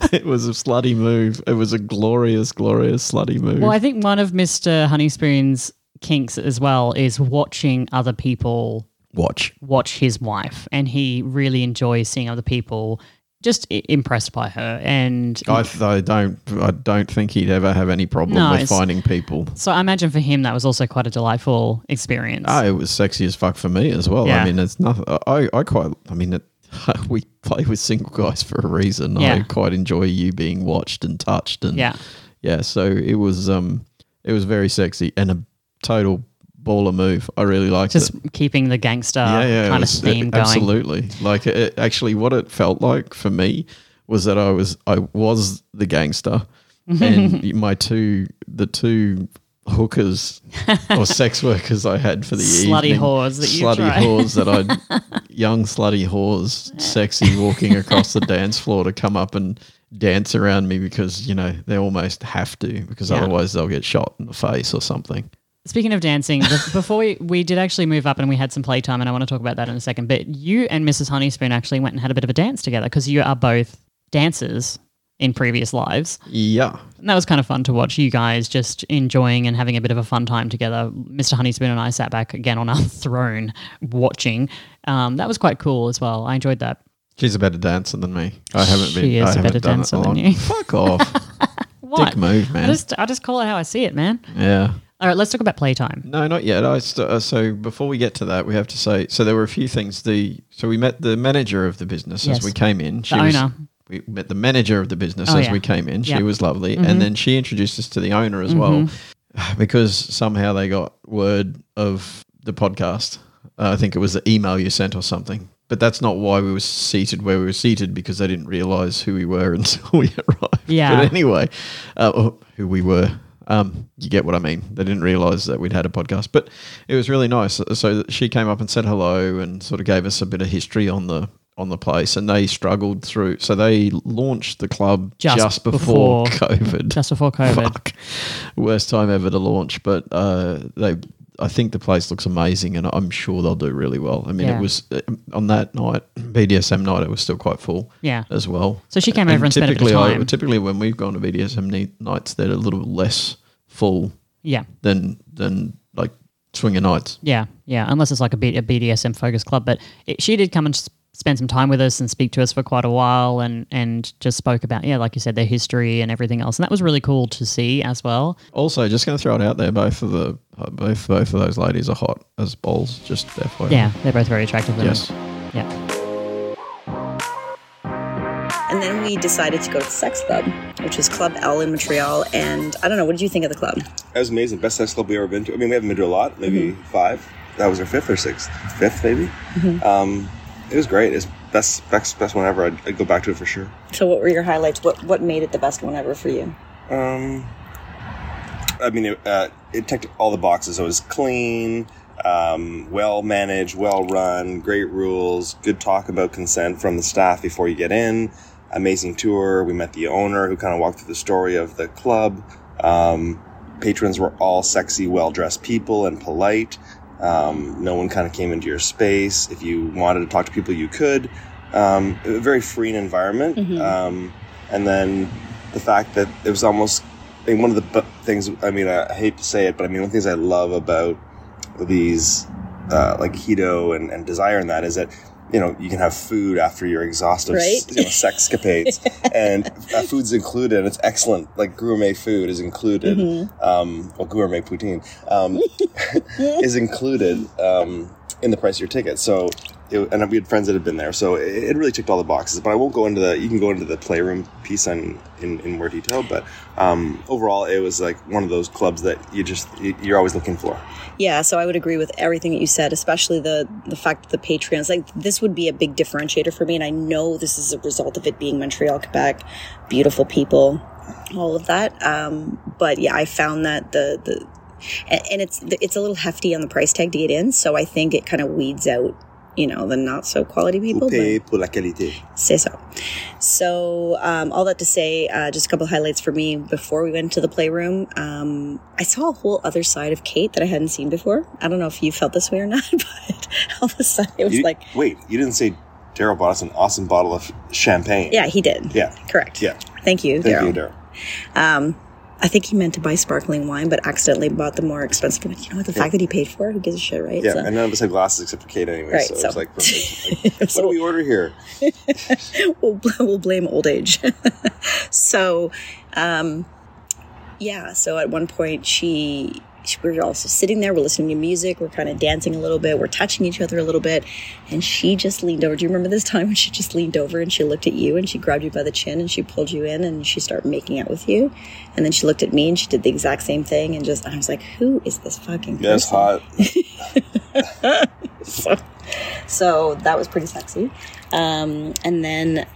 it was a slutty move. It was a glorious, glorious slutty move. Well, I think one of Mr. Honeyspoon's kinks as well is watching other people Watch. watch his wife, and he really enjoys seeing other people just impressed by her. And I, th- I don't. I don't think he'd ever have any problem No, with finding people. so I imagine for him that was also quite a delightful experience. Ah, it was sexy as fuck for me as well. Yeah. I mean, it's nothing. I, I quite. I mean, it, we play with single guys for a reason. I quite enjoy you being watched and touched, and Yeah. yeah. So it was. Um, it was very sexy and a total baller move. I really liked just it. Just keeping the gangster yeah, yeah, kind of theme it- going. Absolutely. Like it, actually, what it felt like for me was that I was I was the gangster, mm-hmm. and my two the two hookers or sex workers I had for the Slutty evening, whores that you slutty tried. whores that I young slutty whores, sexy walking across the dance floor to come up and dance around me because you know they almost have to because Yeah. otherwise they'll get shot in the face or something. Speaking of dancing, before we, we did actually move up and we had some playtime, and I want to talk about that in a second. But you and Mrs. Honeyspoon actually went and had a bit of a dance together because you are both dancers in previous lives. Yeah, And that was kind of fun to watch you guys just enjoying and having a bit of a fun time together. Mr. Honeyspoon and I sat back again on our throne watching. Um, that was quite cool as well. I enjoyed that. She's a better dancer than me. I haven't She been. is I a better dancer than you. Fuck off. What? Dick move, I just, I just call it how I see it, man. yeah. All right, let's talk about playtime. No, not yet. I st- uh, so before we get to that, we have to say so there were a few things. The so we met the manager of the business Yes. as we came in. She The was, owner. We met the manager of the business Oh, as yeah. we came in. She. Mm-hmm. was lovely, and then she introduced us to the owner as well, because somehow they got word of the podcast. Uh, I think it was the email you sent or something. But that's not why we were seated where we were seated because they didn't realize who we were until we arrived. Yeah. But anyway, uh, who we were. Um, you get what I mean. They didn't realize that we'd had a podcast, but it was really nice. So she came up and said hello and sort of gave us a bit of history on the on the place. And they struggled through. So they launched the club Just just, before, before- COVID. Just before COVID. Fuck. Worst time ever to launch, but uh, they I think the place looks amazing, and I'm sure they'll do really well. I mean, Yeah. it was uh, on that night, BDSM night, it was still quite full. Yeah. as well. So she came over and spent a bit of typically, I- typically, when we've gone to BDSM nights, they're a little less full Yeah. than than like swinger nights. Yeah, yeah. Unless it's like a, B- a BDSM focus club, but it, she did come and s- spend some time with us and speak to us for quite a while, and and just spoke about yeah, like you said, their history and everything else, and that was really cool to see as well. Also, just going to throw it out there, both of the both both of those ladies are hot as balls. Just FYI. Yeah, they're both very attractive women. Yes. Yeah. And then we decided to go to the sex club, which was Club L in Montreal. And I don't know, what did you think of the club? That was amazing. Best sex club we ever been to. I mean, we haven't been to a lot, maybe five. That was our fifth or sixth, fifth maybe. Um, it was great. It's best best best one ever. I'd, I'd go back to it for sure. So, what were your highlights? What what made it the best one ever for you? Um, I mean, it, uh, it ticked all the boxes. It was clean, um, well managed, well run, great rules, good talk about consent from the staff before you get in. Amazing tour. We met the owner who kind of walked through the story of the club. Um, patrons were all sexy, well dressed people and polite. Um, no one kind of came into your space. If you wanted to talk to people, you could. Um, a very free environment. Um, and then the fact that it was almost I mean, one of the things. I mean, I, I hate to say it, but I mean, one of the things I love about these uh, like keto and, and desire and that is that you know you can have food after your exhaustive Right. you know, sexcapades, and uh, food's included. and It's excellent. Like gourmet food is included. Um, well, gourmet poutine um, is included um, in the price of your ticket. So. It, and we had friends that had been there, so it, it really ticked all the boxes. But I won't go into the. You can go into the playroom piece in in, in more detail. But um, overall, it was like one of those clubs that you just you- you're always looking for. Yeah, so I would agree with everything that you said, especially the the fact that the Patreons like this would be a big differentiator for me, and I know this is a result of it being Montreal, Quebec, beautiful people, all of that. Um, but yeah, I found that the the and it's it's a little hefty on the price tag to get in, so I think it kind of weeds out. You know the not so quality people. but- pour la qualité. say so. So, um, all that to say, uh, just a couple highlights for me before we went to the playroom. Um, I saw a whole other side of Cate that I hadn't seen before. I don't know if you felt this way or not, but all of a sudden it was You- like, wait, you didn't say Daryl bought us an awesome bottle of champagne. yeah, he did. Yeah. Correct. Yeah. Thank you, Thank you, Daryl. Daryl. Um, I think he meant to buy sparkling wine, but accidentally bought the more expensive one. You know what? The fact that he paid for it, who gives a shit, right? Yeah, So- and none of us had glasses except for Cate anyway. Right, so, so- was like, perfect. Like, what do we order here? we'll, we'll blame old age. so, um, yeah. So at one point, she, were also sitting there. We're listening to music. We're kind of dancing a little bit. We're touching each other a little bit, and she just leaned over. Do you remember this time when she just leaned over and she looked at you and she grabbed you by the chin and she pulled you in and she started making out with you, and then she looked at me and she did the exact same thing and just I was like, who is this fucking? Person? hot. so, so that was pretty sexy. Um, and then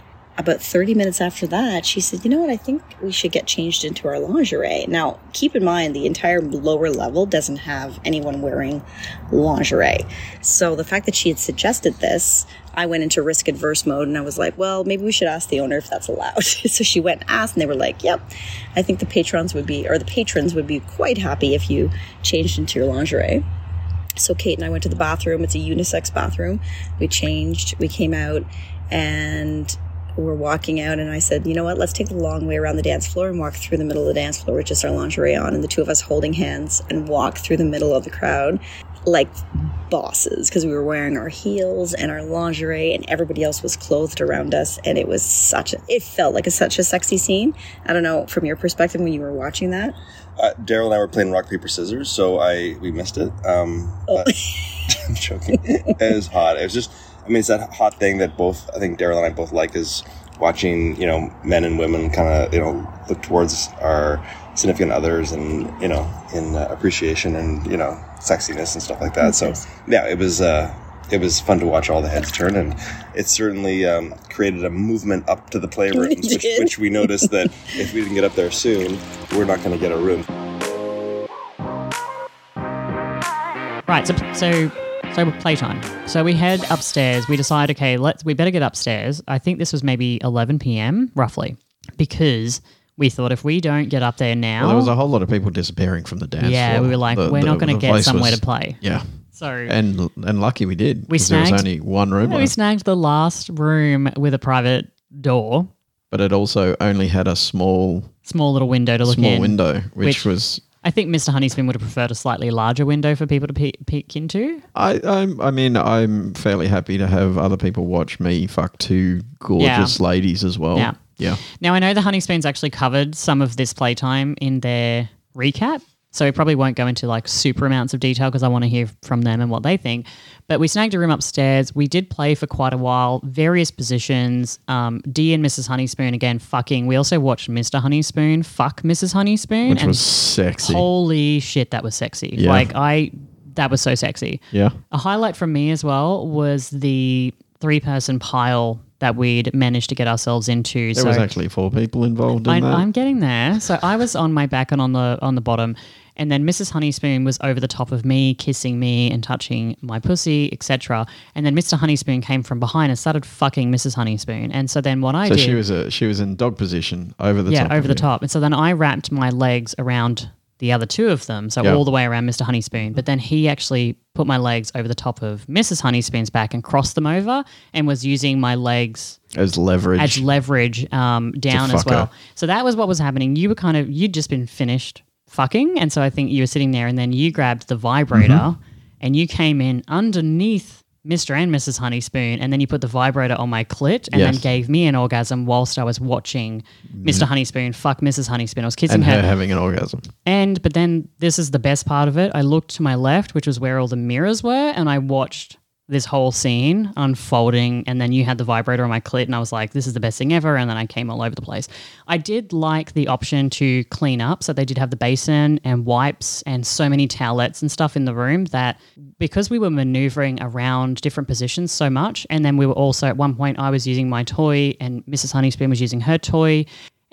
about 30 minutes after that, she said, You know what? I think we should get changed into our lingerie. Now, keep in mind, the entire lower level doesn't have anyone wearing lingerie. So the fact that she had suggested this, I went into risk adverse mode and I was like, Well, maybe we should ask the owner if that's allowed. so she went and asked, and they were like, Yep, I think the patrons would be, or the patrons would be quite happy if you changed into your lingerie. So Cate and I went to the bathroom. It's a unisex bathroom. We changed. We came out and we're walking out and I said, you know what, let's take the long way around the dance floor and walk through the middle of the dance floor with just our lingerie on and the two of us holding hands and walk through the middle of the crowd like bosses because we were wearing our heels and our lingerie and everybody else was clothed around us and it was such a it felt like a, such a sexy scene i don't know from your perspective when you were watching that Uh, Daryl and I were playing rock paper scissors, so I we missed it. Um, Oh. but- I'm joking. it was hot. It was just. I mean, it's that hot thing that both I think Daryl and I both like is watching you know men and women kind of you know look towards our significant others and you know in uh, appreciation and you know sexiness and stuff like that. So yeah, it was. Uh, it was fun to watch all the heads turn, and it certainly um, created a movement up to the playrooms, which, which we noticed that if we didn't get up there soon, we're not going to get a room. Right. So so so playtime. So we head upstairs. We decide, okay, let's we better get upstairs. I think this was maybe 11 p.m. roughly because we thought if we don't get up there now, Well, there was a whole lot of people disappearing from the dance yeah, floor. we were like, The- we're the- not going the to get place somewhere was- to play. Yeah, So and and lucky we did. We 'cause there was snagged- only one room, we left, snagged the last room with a private door, but it also only had a small small little window to look in. small in. window, which, which- was I think Mr. Honeyspoon would have preferred a slightly larger window for people to pe- peek into. I I'm, I mean I'm fairly happy to have other people watch me fuck two gorgeous ladies as well. Yeah. yeah. Now I know the Honeyspoons actually covered some of this playtime in their recap, so we probably won't go into like super amounts of detail because I want to hear from them and what they think. But we snagged a room upstairs. We did play for quite a while, various positions. Um, D and Mrs. Honeyspoon again fucking. We also watched Mr. Honeyspoon fuck Mrs. Honeyspoon, Which and was sexy. holy shit, that was sexy. Yeah. Like I, that was so sexy. yeah. A highlight from me as well was the three person pile that we'd managed to get ourselves into. There so was actually four people involved in I, that. I'm getting there. So I was on my back and on the on the bottom, and then Mrs. Honeyspoon was over the top of me, kissing me and touching my pussy, etc. And then Mr. Honeyspoon came from behind and started fucking Mrs. Honeyspoon. And so then what I did so did, she was a she was in dog position over the yeah, top. over the you. top. And so then I wrapped my legs around the other two of them, so Yeah. all the way around Mr. Honeyspoon. But then he actually put my legs over the top of Mrs. Honeyspoon's back and crossed them over, and was using my legs as leverage. as leverage um, down as fuck her. well. So that was what was happening. You were kind of you'd just been finished fucking, and so I think you were sitting there, and then you grabbed the vibrator, Mm-hmm. and you came in underneath. Mr. and Mrs. Honeyspoon, and then you put the vibrator on my clit and then gave me an orgasm whilst I was watching Mr. Honeyspoon fuck Mrs. Honeyspoon. I was kissing Mm-hmm. and her. her having an orgasm. And but then this is the best part of it. I looked to my left, which was where all the mirrors were, and I watched this whole scene unfolding. And then you had the vibrator on my clit, and I was like, "This is the best thing ever." And then I came all over the place. I did like the option to clean up, so they did have the basin and wipes and so many towelettes and stuff in the room that because we were maneuvering around different positions so much, and then we were also at one point I was using my toy and Mrs. Honeyspoon was using her toy.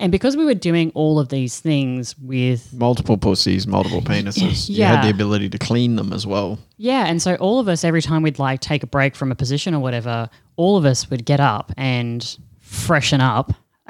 And because we were doing all of these things with Multiple pussies, multiple penises. You Yeah. had the ability to clean them as well. Yeah, and so all of us, every time we'd like take a break from a position or whatever, all of us would get up and freshen up.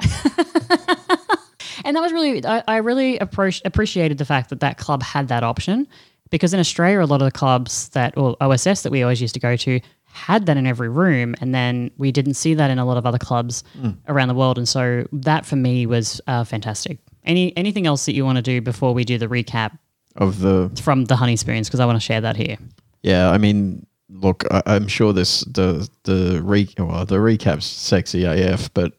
and that was really, I, I really appro- appreciated the fact that that club had that option because in Australia, a lot of the clubs that, or OSS that we always used to go to, had that in every room, and then we didn't see that in a lot of other clubs around the world. And so that for me was uh, fantastic. Any anything else that you want to do before we do the recap Of the from the Honeyspoons? Because I want to share that here. yeah, I mean, look, I, I'm sure this the the re well, the recap's sexy AF, but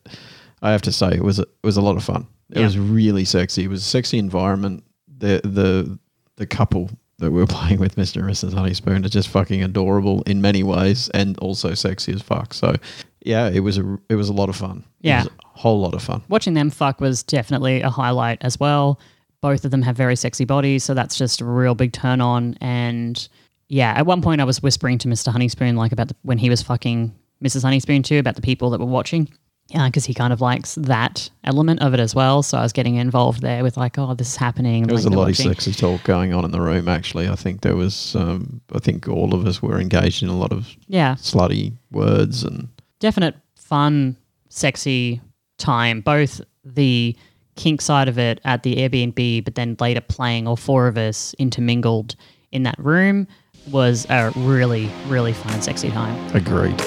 I have to say it was a, it was a lot of fun. It Yeah. was really sexy. It was a sexy environment. The the the couple that we were playing with, Mr. and Mrs. Honeyspoon, are just fucking adorable in many ways and also sexy as fuck. So yeah, it was a it was a lot of fun. Yeah. it was a whole lot of fun. watching them fuck was definitely a highlight as well. Both of them have very sexy bodies, so that's just a real big turn on. And yeah, at one point I was whispering to Mr. Honeyspoon like about the, when he was fucking Mrs. Honeyspoon too about the people that were watching. Yeah, because he kind of likes that element of it as well. So I was getting involved there with like, oh, this is happening. There was like, a lot watching. of sexy talk going on in the room. Actually, I think there was. Um, I think all of us were engaged in a lot of Yeah, slutty words and definite fun, sexy time. Both the kink side of it at the Airbnb, but then later playing all four of us intermingled in that room was a really, really fun and sexy time. agreed.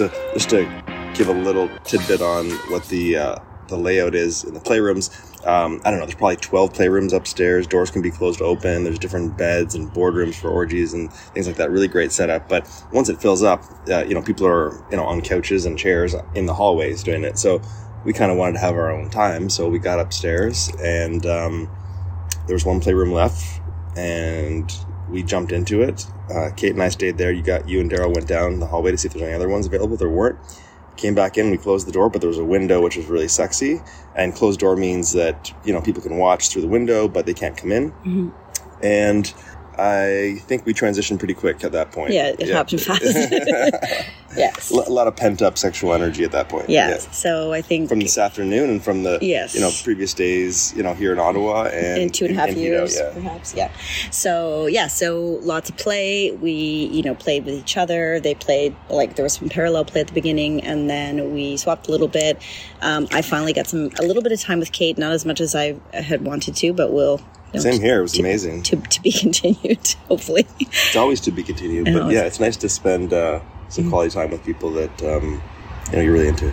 So just to give a little tidbit on what the uh, the layout is in the playrooms. Um, I don't know. There's probably 12 playrooms upstairs. Doors can be closed open. There's different beds and boardrooms for orgies and things like that. Really great setup. But once it fills up, uh, you know, people are you know on couches and chairs in the hallways doing it. So we kind of wanted to have our own time. So we got upstairs and um, there was one playroom left, and we jumped into it. Uh, Cate and I stayed there. You got you and Daryl went down the hallway to see if there's any other ones available. There weren't. Came back in. We closed the door, but there was a window which was really sexy. And closed door means that you know people can watch through the window, but they can't come in. And I think we transitioned pretty quick at that point. Yeah, it happened fast. yes. A lot of pent up sexual energy at that point. Yeah. So I think From this afternoon and from the Yes. you know previous days, you know, here in Ottawa and in two and a half in Hito, years, yeah. perhaps. Yeah. So yeah, so lots of play. We you know played with each other. They played like there was some parallel play at the beginning, and then we swapped a little bit. Um, I finally got some a little bit of time with Cate, not as much as I had wanted to, but we'll. Same here. It was to- amazing. To, to be continued, hopefully. It's always to be continued. But yeah, it's- it's nice to spend uh, some Mm-hmm. quality time with people that um, you know you're really into.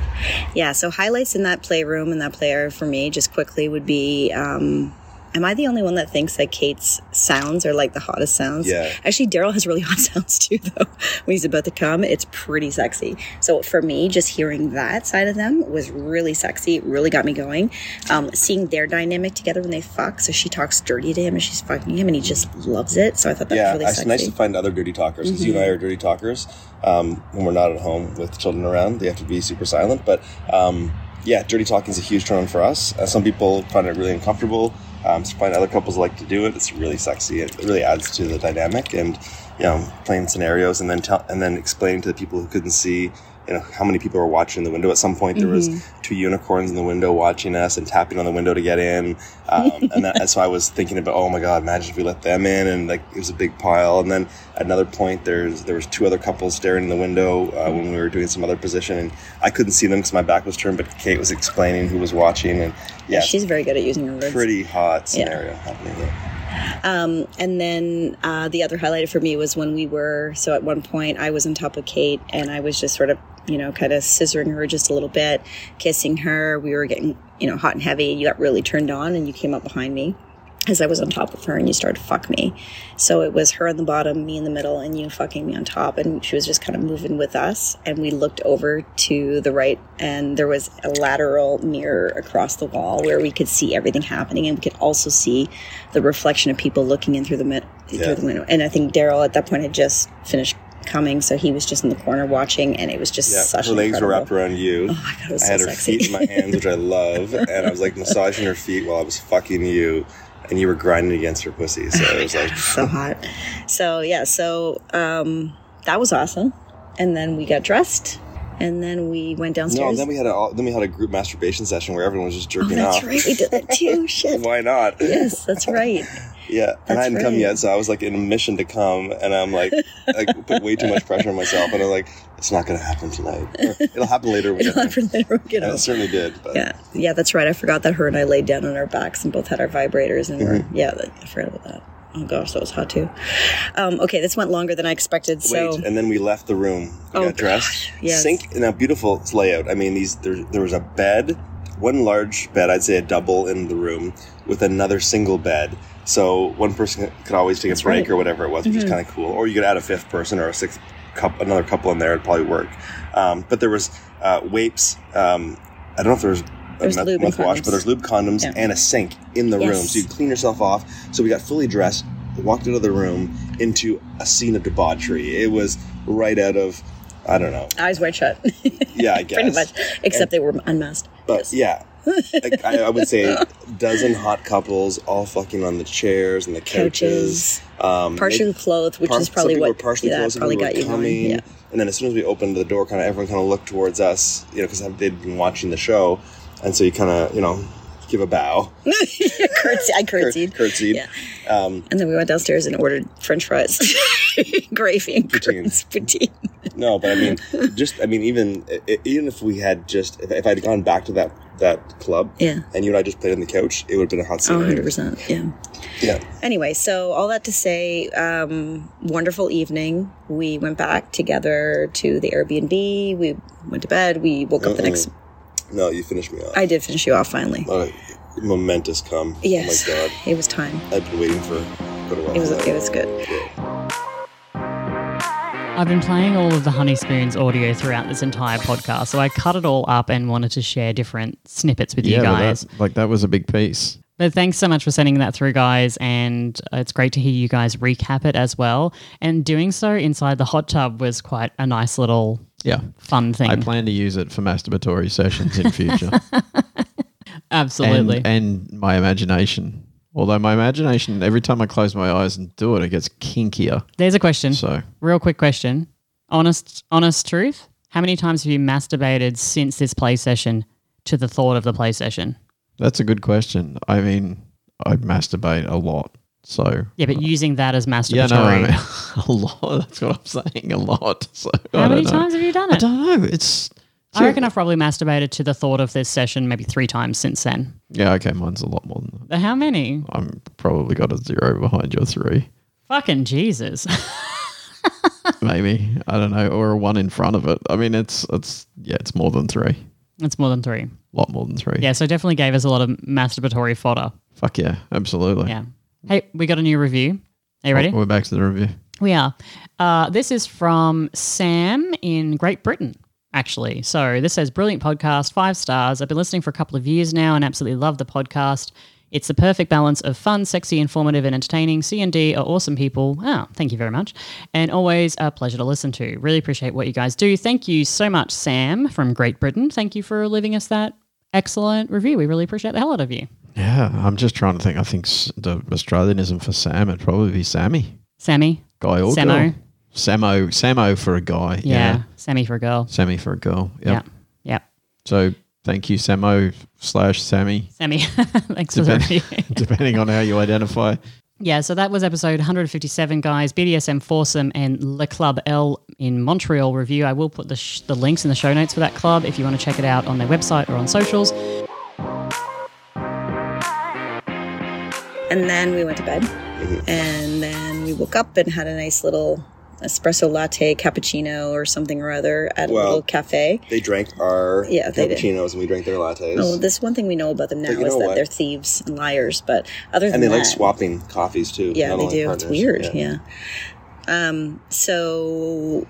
Yeah, so highlights in that playroom and that play area for me, just quickly, would be um, Am I the only one that thinks that Cate's sounds are like the hottest sounds? Yeah. Actually, Daryl has really hot sounds too, though. When he's about to come, it's pretty sexy. So for me, just hearing that side of them was really sexy. It really got me going. Um, seeing their dynamic together when they fuck. So she talks dirty to him and she's fucking him and he just loves it. So I thought that yeah, was really it's nice to find other dirty talkers because you and I are dirty talkers. Um, when we're not at home with children around, they have to be super silent. But um, yeah, dirty talking is a huge turn on for us. Uh, some people find it really uncomfortable. Um, so find other couples like to do it. It's really sexy. It really adds to the dynamic and you know playing scenarios and then tell and then explaining to the people who couldn't see. You know how many people were watching the window. At some point, there was two unicorns in the window watching us and tapping on the window to get in. Um, and, that, and so I was thinking about, oh my god, imagine if we let them in, and like it was a big pile. And then at another point, there's there was two other couples staring in the window uh, when we were doing some other position, and I couldn't see them because my back was turned. But Cate was explaining who was watching, and yeah, She's very good at using her words. pretty hot scenario happening. There. Um, and then uh, the other highlight for me was when we were so at one point I was on top of Cate and I was just sort of you know kind of scissoring her just a little bit, kissing her. We were getting you know hot and heavy. You got really turned on and you came up behind me as I was on top of her and you started to fuck me. So it was her on the bottom, me in the middle, and you fucking me on top. And she was just kind of moving with us. And we looked over to the right, and there was a lateral mirror across the wall where we could see everything happening, and we could also see the reflection of people looking in through the mid- Yeah. through the window. And I think Daryl at that point had just finished coming, so he was just in the corner watching, and it was just Yeah, such her legs were wrapped around you. Oh my god, I so had her sexy. feet in my hands, which I love, and I was like massaging her feet while I was fucking you, and you were grinding against her pussy. So it was like, so hot. So yeah, so um, that was awesome. And then we got dressed, and then we went downstairs. no. Then we had a then we had a group masturbation session where everyone was just oh, jerking that's off. That's right. We did that too. Shit. Why not? Yes, that's right. Yeah, and I hadn't come yet, so I was like in a mission to come, and I'm like, like put way too much pressure on myself, and I'm like, it's not going to happen tonight. Or, It'll happen later. when It'll you're happen later, And know. it certainly did. But Yeah, yeah, that's right. I forgot that her and I laid down on our backs and both had our vibrators, and we're Mm-hmm. yeah. I forgot about that. Oh gosh, that was hot too. Um, okay, this went longer than I expected. So Wait, and then we left the room. We Oh, got dressed. gosh, yes. Sink now beautiful layout. I mean, these there, there was a bed, one large bed, I'd say a double in the room, with another single bed. So one person could always take a break right. Mm-hmm. or whatever it was, which is kind of cool. Or you could add a fifth person or a sixth cup, another couple in there. It'd probably work. Um, but there was uh, wapes. Um, I don't know if there was. a There's lube mouthwash, but there's lube condoms Yeah. and a sink in the Yes. room, so you clean yourself off. So we got fully dressed, walked out of the room into a scene of debauchery. It was right out of, I don't know. eyes wide shut, Yeah, I guess. pretty much. Except they were unmasked. But yeah, Like, I, I would say a dozen hot couples all fucking on the chairs and the couches. Um, partially clothed, which par- is probably what were partially yeah, clothed, probably got were you coming. going. Yeah. And then as soon as we opened the door, kind of everyone kind of looked towards us, you know, because they'd been watching the show, and so you kind of, you know, give a bow, Curtsy, I cur- curtsied. curtsied. Yeah. Um, And then we went downstairs and ordered French fries, gravy, and Poutine. curds, poutine. No, but I mean, just I mean, even even if we had just if, I'd gone back to that that club, Yeah. and you and I just played on the couch, it would have been a hot scene. Oh, 100 percent. Yeah. Yeah, Anyway, so all that to say, um, wonderful evening. We went back together to the Airbnb. We went to bed. We woke up the next. No, you finished me off. I did finish you off finally. What a momentous come. Yes, Oh my god, it was time. I've been waiting for quite a while. It was it was good. I've been playing all of the Honeyspoons audio throughout this entire podcast, so I cut it all up and wanted to share different snippets with you guys. that, like that was a big piece. But thanks so much for sending that through, guys. And uh, it's great to hear you guys recap it as well. And doing so inside the hot tub was quite a nice little Yeah. fun thing. I plan to use it for masturbatory sessions in future. Absolutely. and, and my imagination Although my imagination, every time I close my eyes and do it, it gets kinkier. There's a question. So Real quick question. Honest, honest truth. How many times have you masturbated since this play session to the thought of the play session? that's a good question. I mean, I masturbate a lot. So Yeah, but uh, using that as masturbatory. yeah, no, I mean, a lot. That's what I'm saying. A lot. So How many know. times have you done it? I don't know. It's I reckon I've probably masturbated to the thought of this session maybe three times since then. yeah. Okay, mine's a lot more than that. How many? I'm probably got a zero behind your three. Fucking Jesus. maybe I don't know, or a one in front of it. I mean, it's it's yeah, it's more than three. It's more than three. A lot more than three. Yeah, so definitely gave us a lot of masturbatory fodder. Fuck yeah, absolutely. Yeah. Hey, we got a new review. Are you ready? We're back to the review. We are. Uh, this is from Sam in Great Britain, actually. So this says, brilliant podcast, five stars. I've been listening for a couple of years now and absolutely love the podcast. It's the perfect balance of fun, sexy, informative, and entertaining. C and D are awesome people. Oh, thank you very much. And always a pleasure to listen to. Really appreciate what you guys do. Thank you so much, Sam from Great Britain. Thank you for leaving us that excellent review. We really appreciate the hell out of you. Yeah, I'm just trying to think. I think the Australianism for Sam would probably be Sammy, Sammy. guy or Samo. girl. Samo, Samo for a guy. Yeah. Sammy for a girl. Sammy for a girl. Yep. Yeah. Yeah. So thank you, Samo slash Sammy, Sammy. Thanks for review. depending on how you identify. Yeah, so that was episode 157, guys. BDSM Foursome and Le Club L in Montreal review. I will put the, sh- the links in the show notes for that club if you want to check it out on their website or on socials. And then we went to bed. And then we woke up and had a nice little espresso latte, cappuccino, or something or other at a little cafe. They drank our Yeah, cappuccinos and we drank their lattes. Oh, this one thing we know about them now is that what? they're thieves and liars. But other than and they that, like swapping coffees too. yeah, they do. It's weird. Yeah. Um. So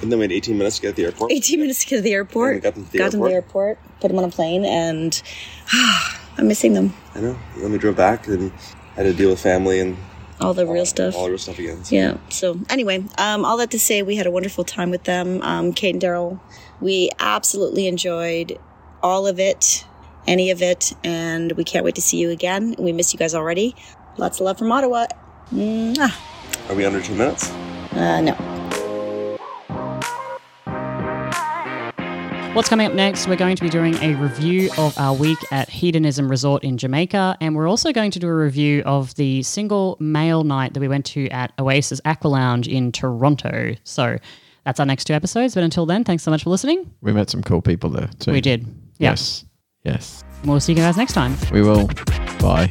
And then we had 18 minutes to get to the airport. 18 minutes to get to the airport. And we got them to the got them to the airport. Put them on a plane, and I'm missing them. I know. And then we drove back and had to deal with family and All the real stuff. all the real stuff again. So Yeah. So anyway, um, all that to say, we had a wonderful time with them. Um, Cate and Daryl, we absolutely enjoyed all of it, any of it, and we can't wait to see you again. We miss you guys already. Lots of love from Ottawa. Mwah. Are we under two minutes? Uh, no. What's coming up next? We're going to be doing a review of our week at Hedonism Resort in Jamaica, and we're also going to do a review of the single male night that we went to at Oasis Aqua Lounge in Toronto. So that's our next two episodes. But until then, thanks so much for listening. We met some cool people there too. We did. Yeah. Yes. Yes. We'll see you guys next time. We will. Bye.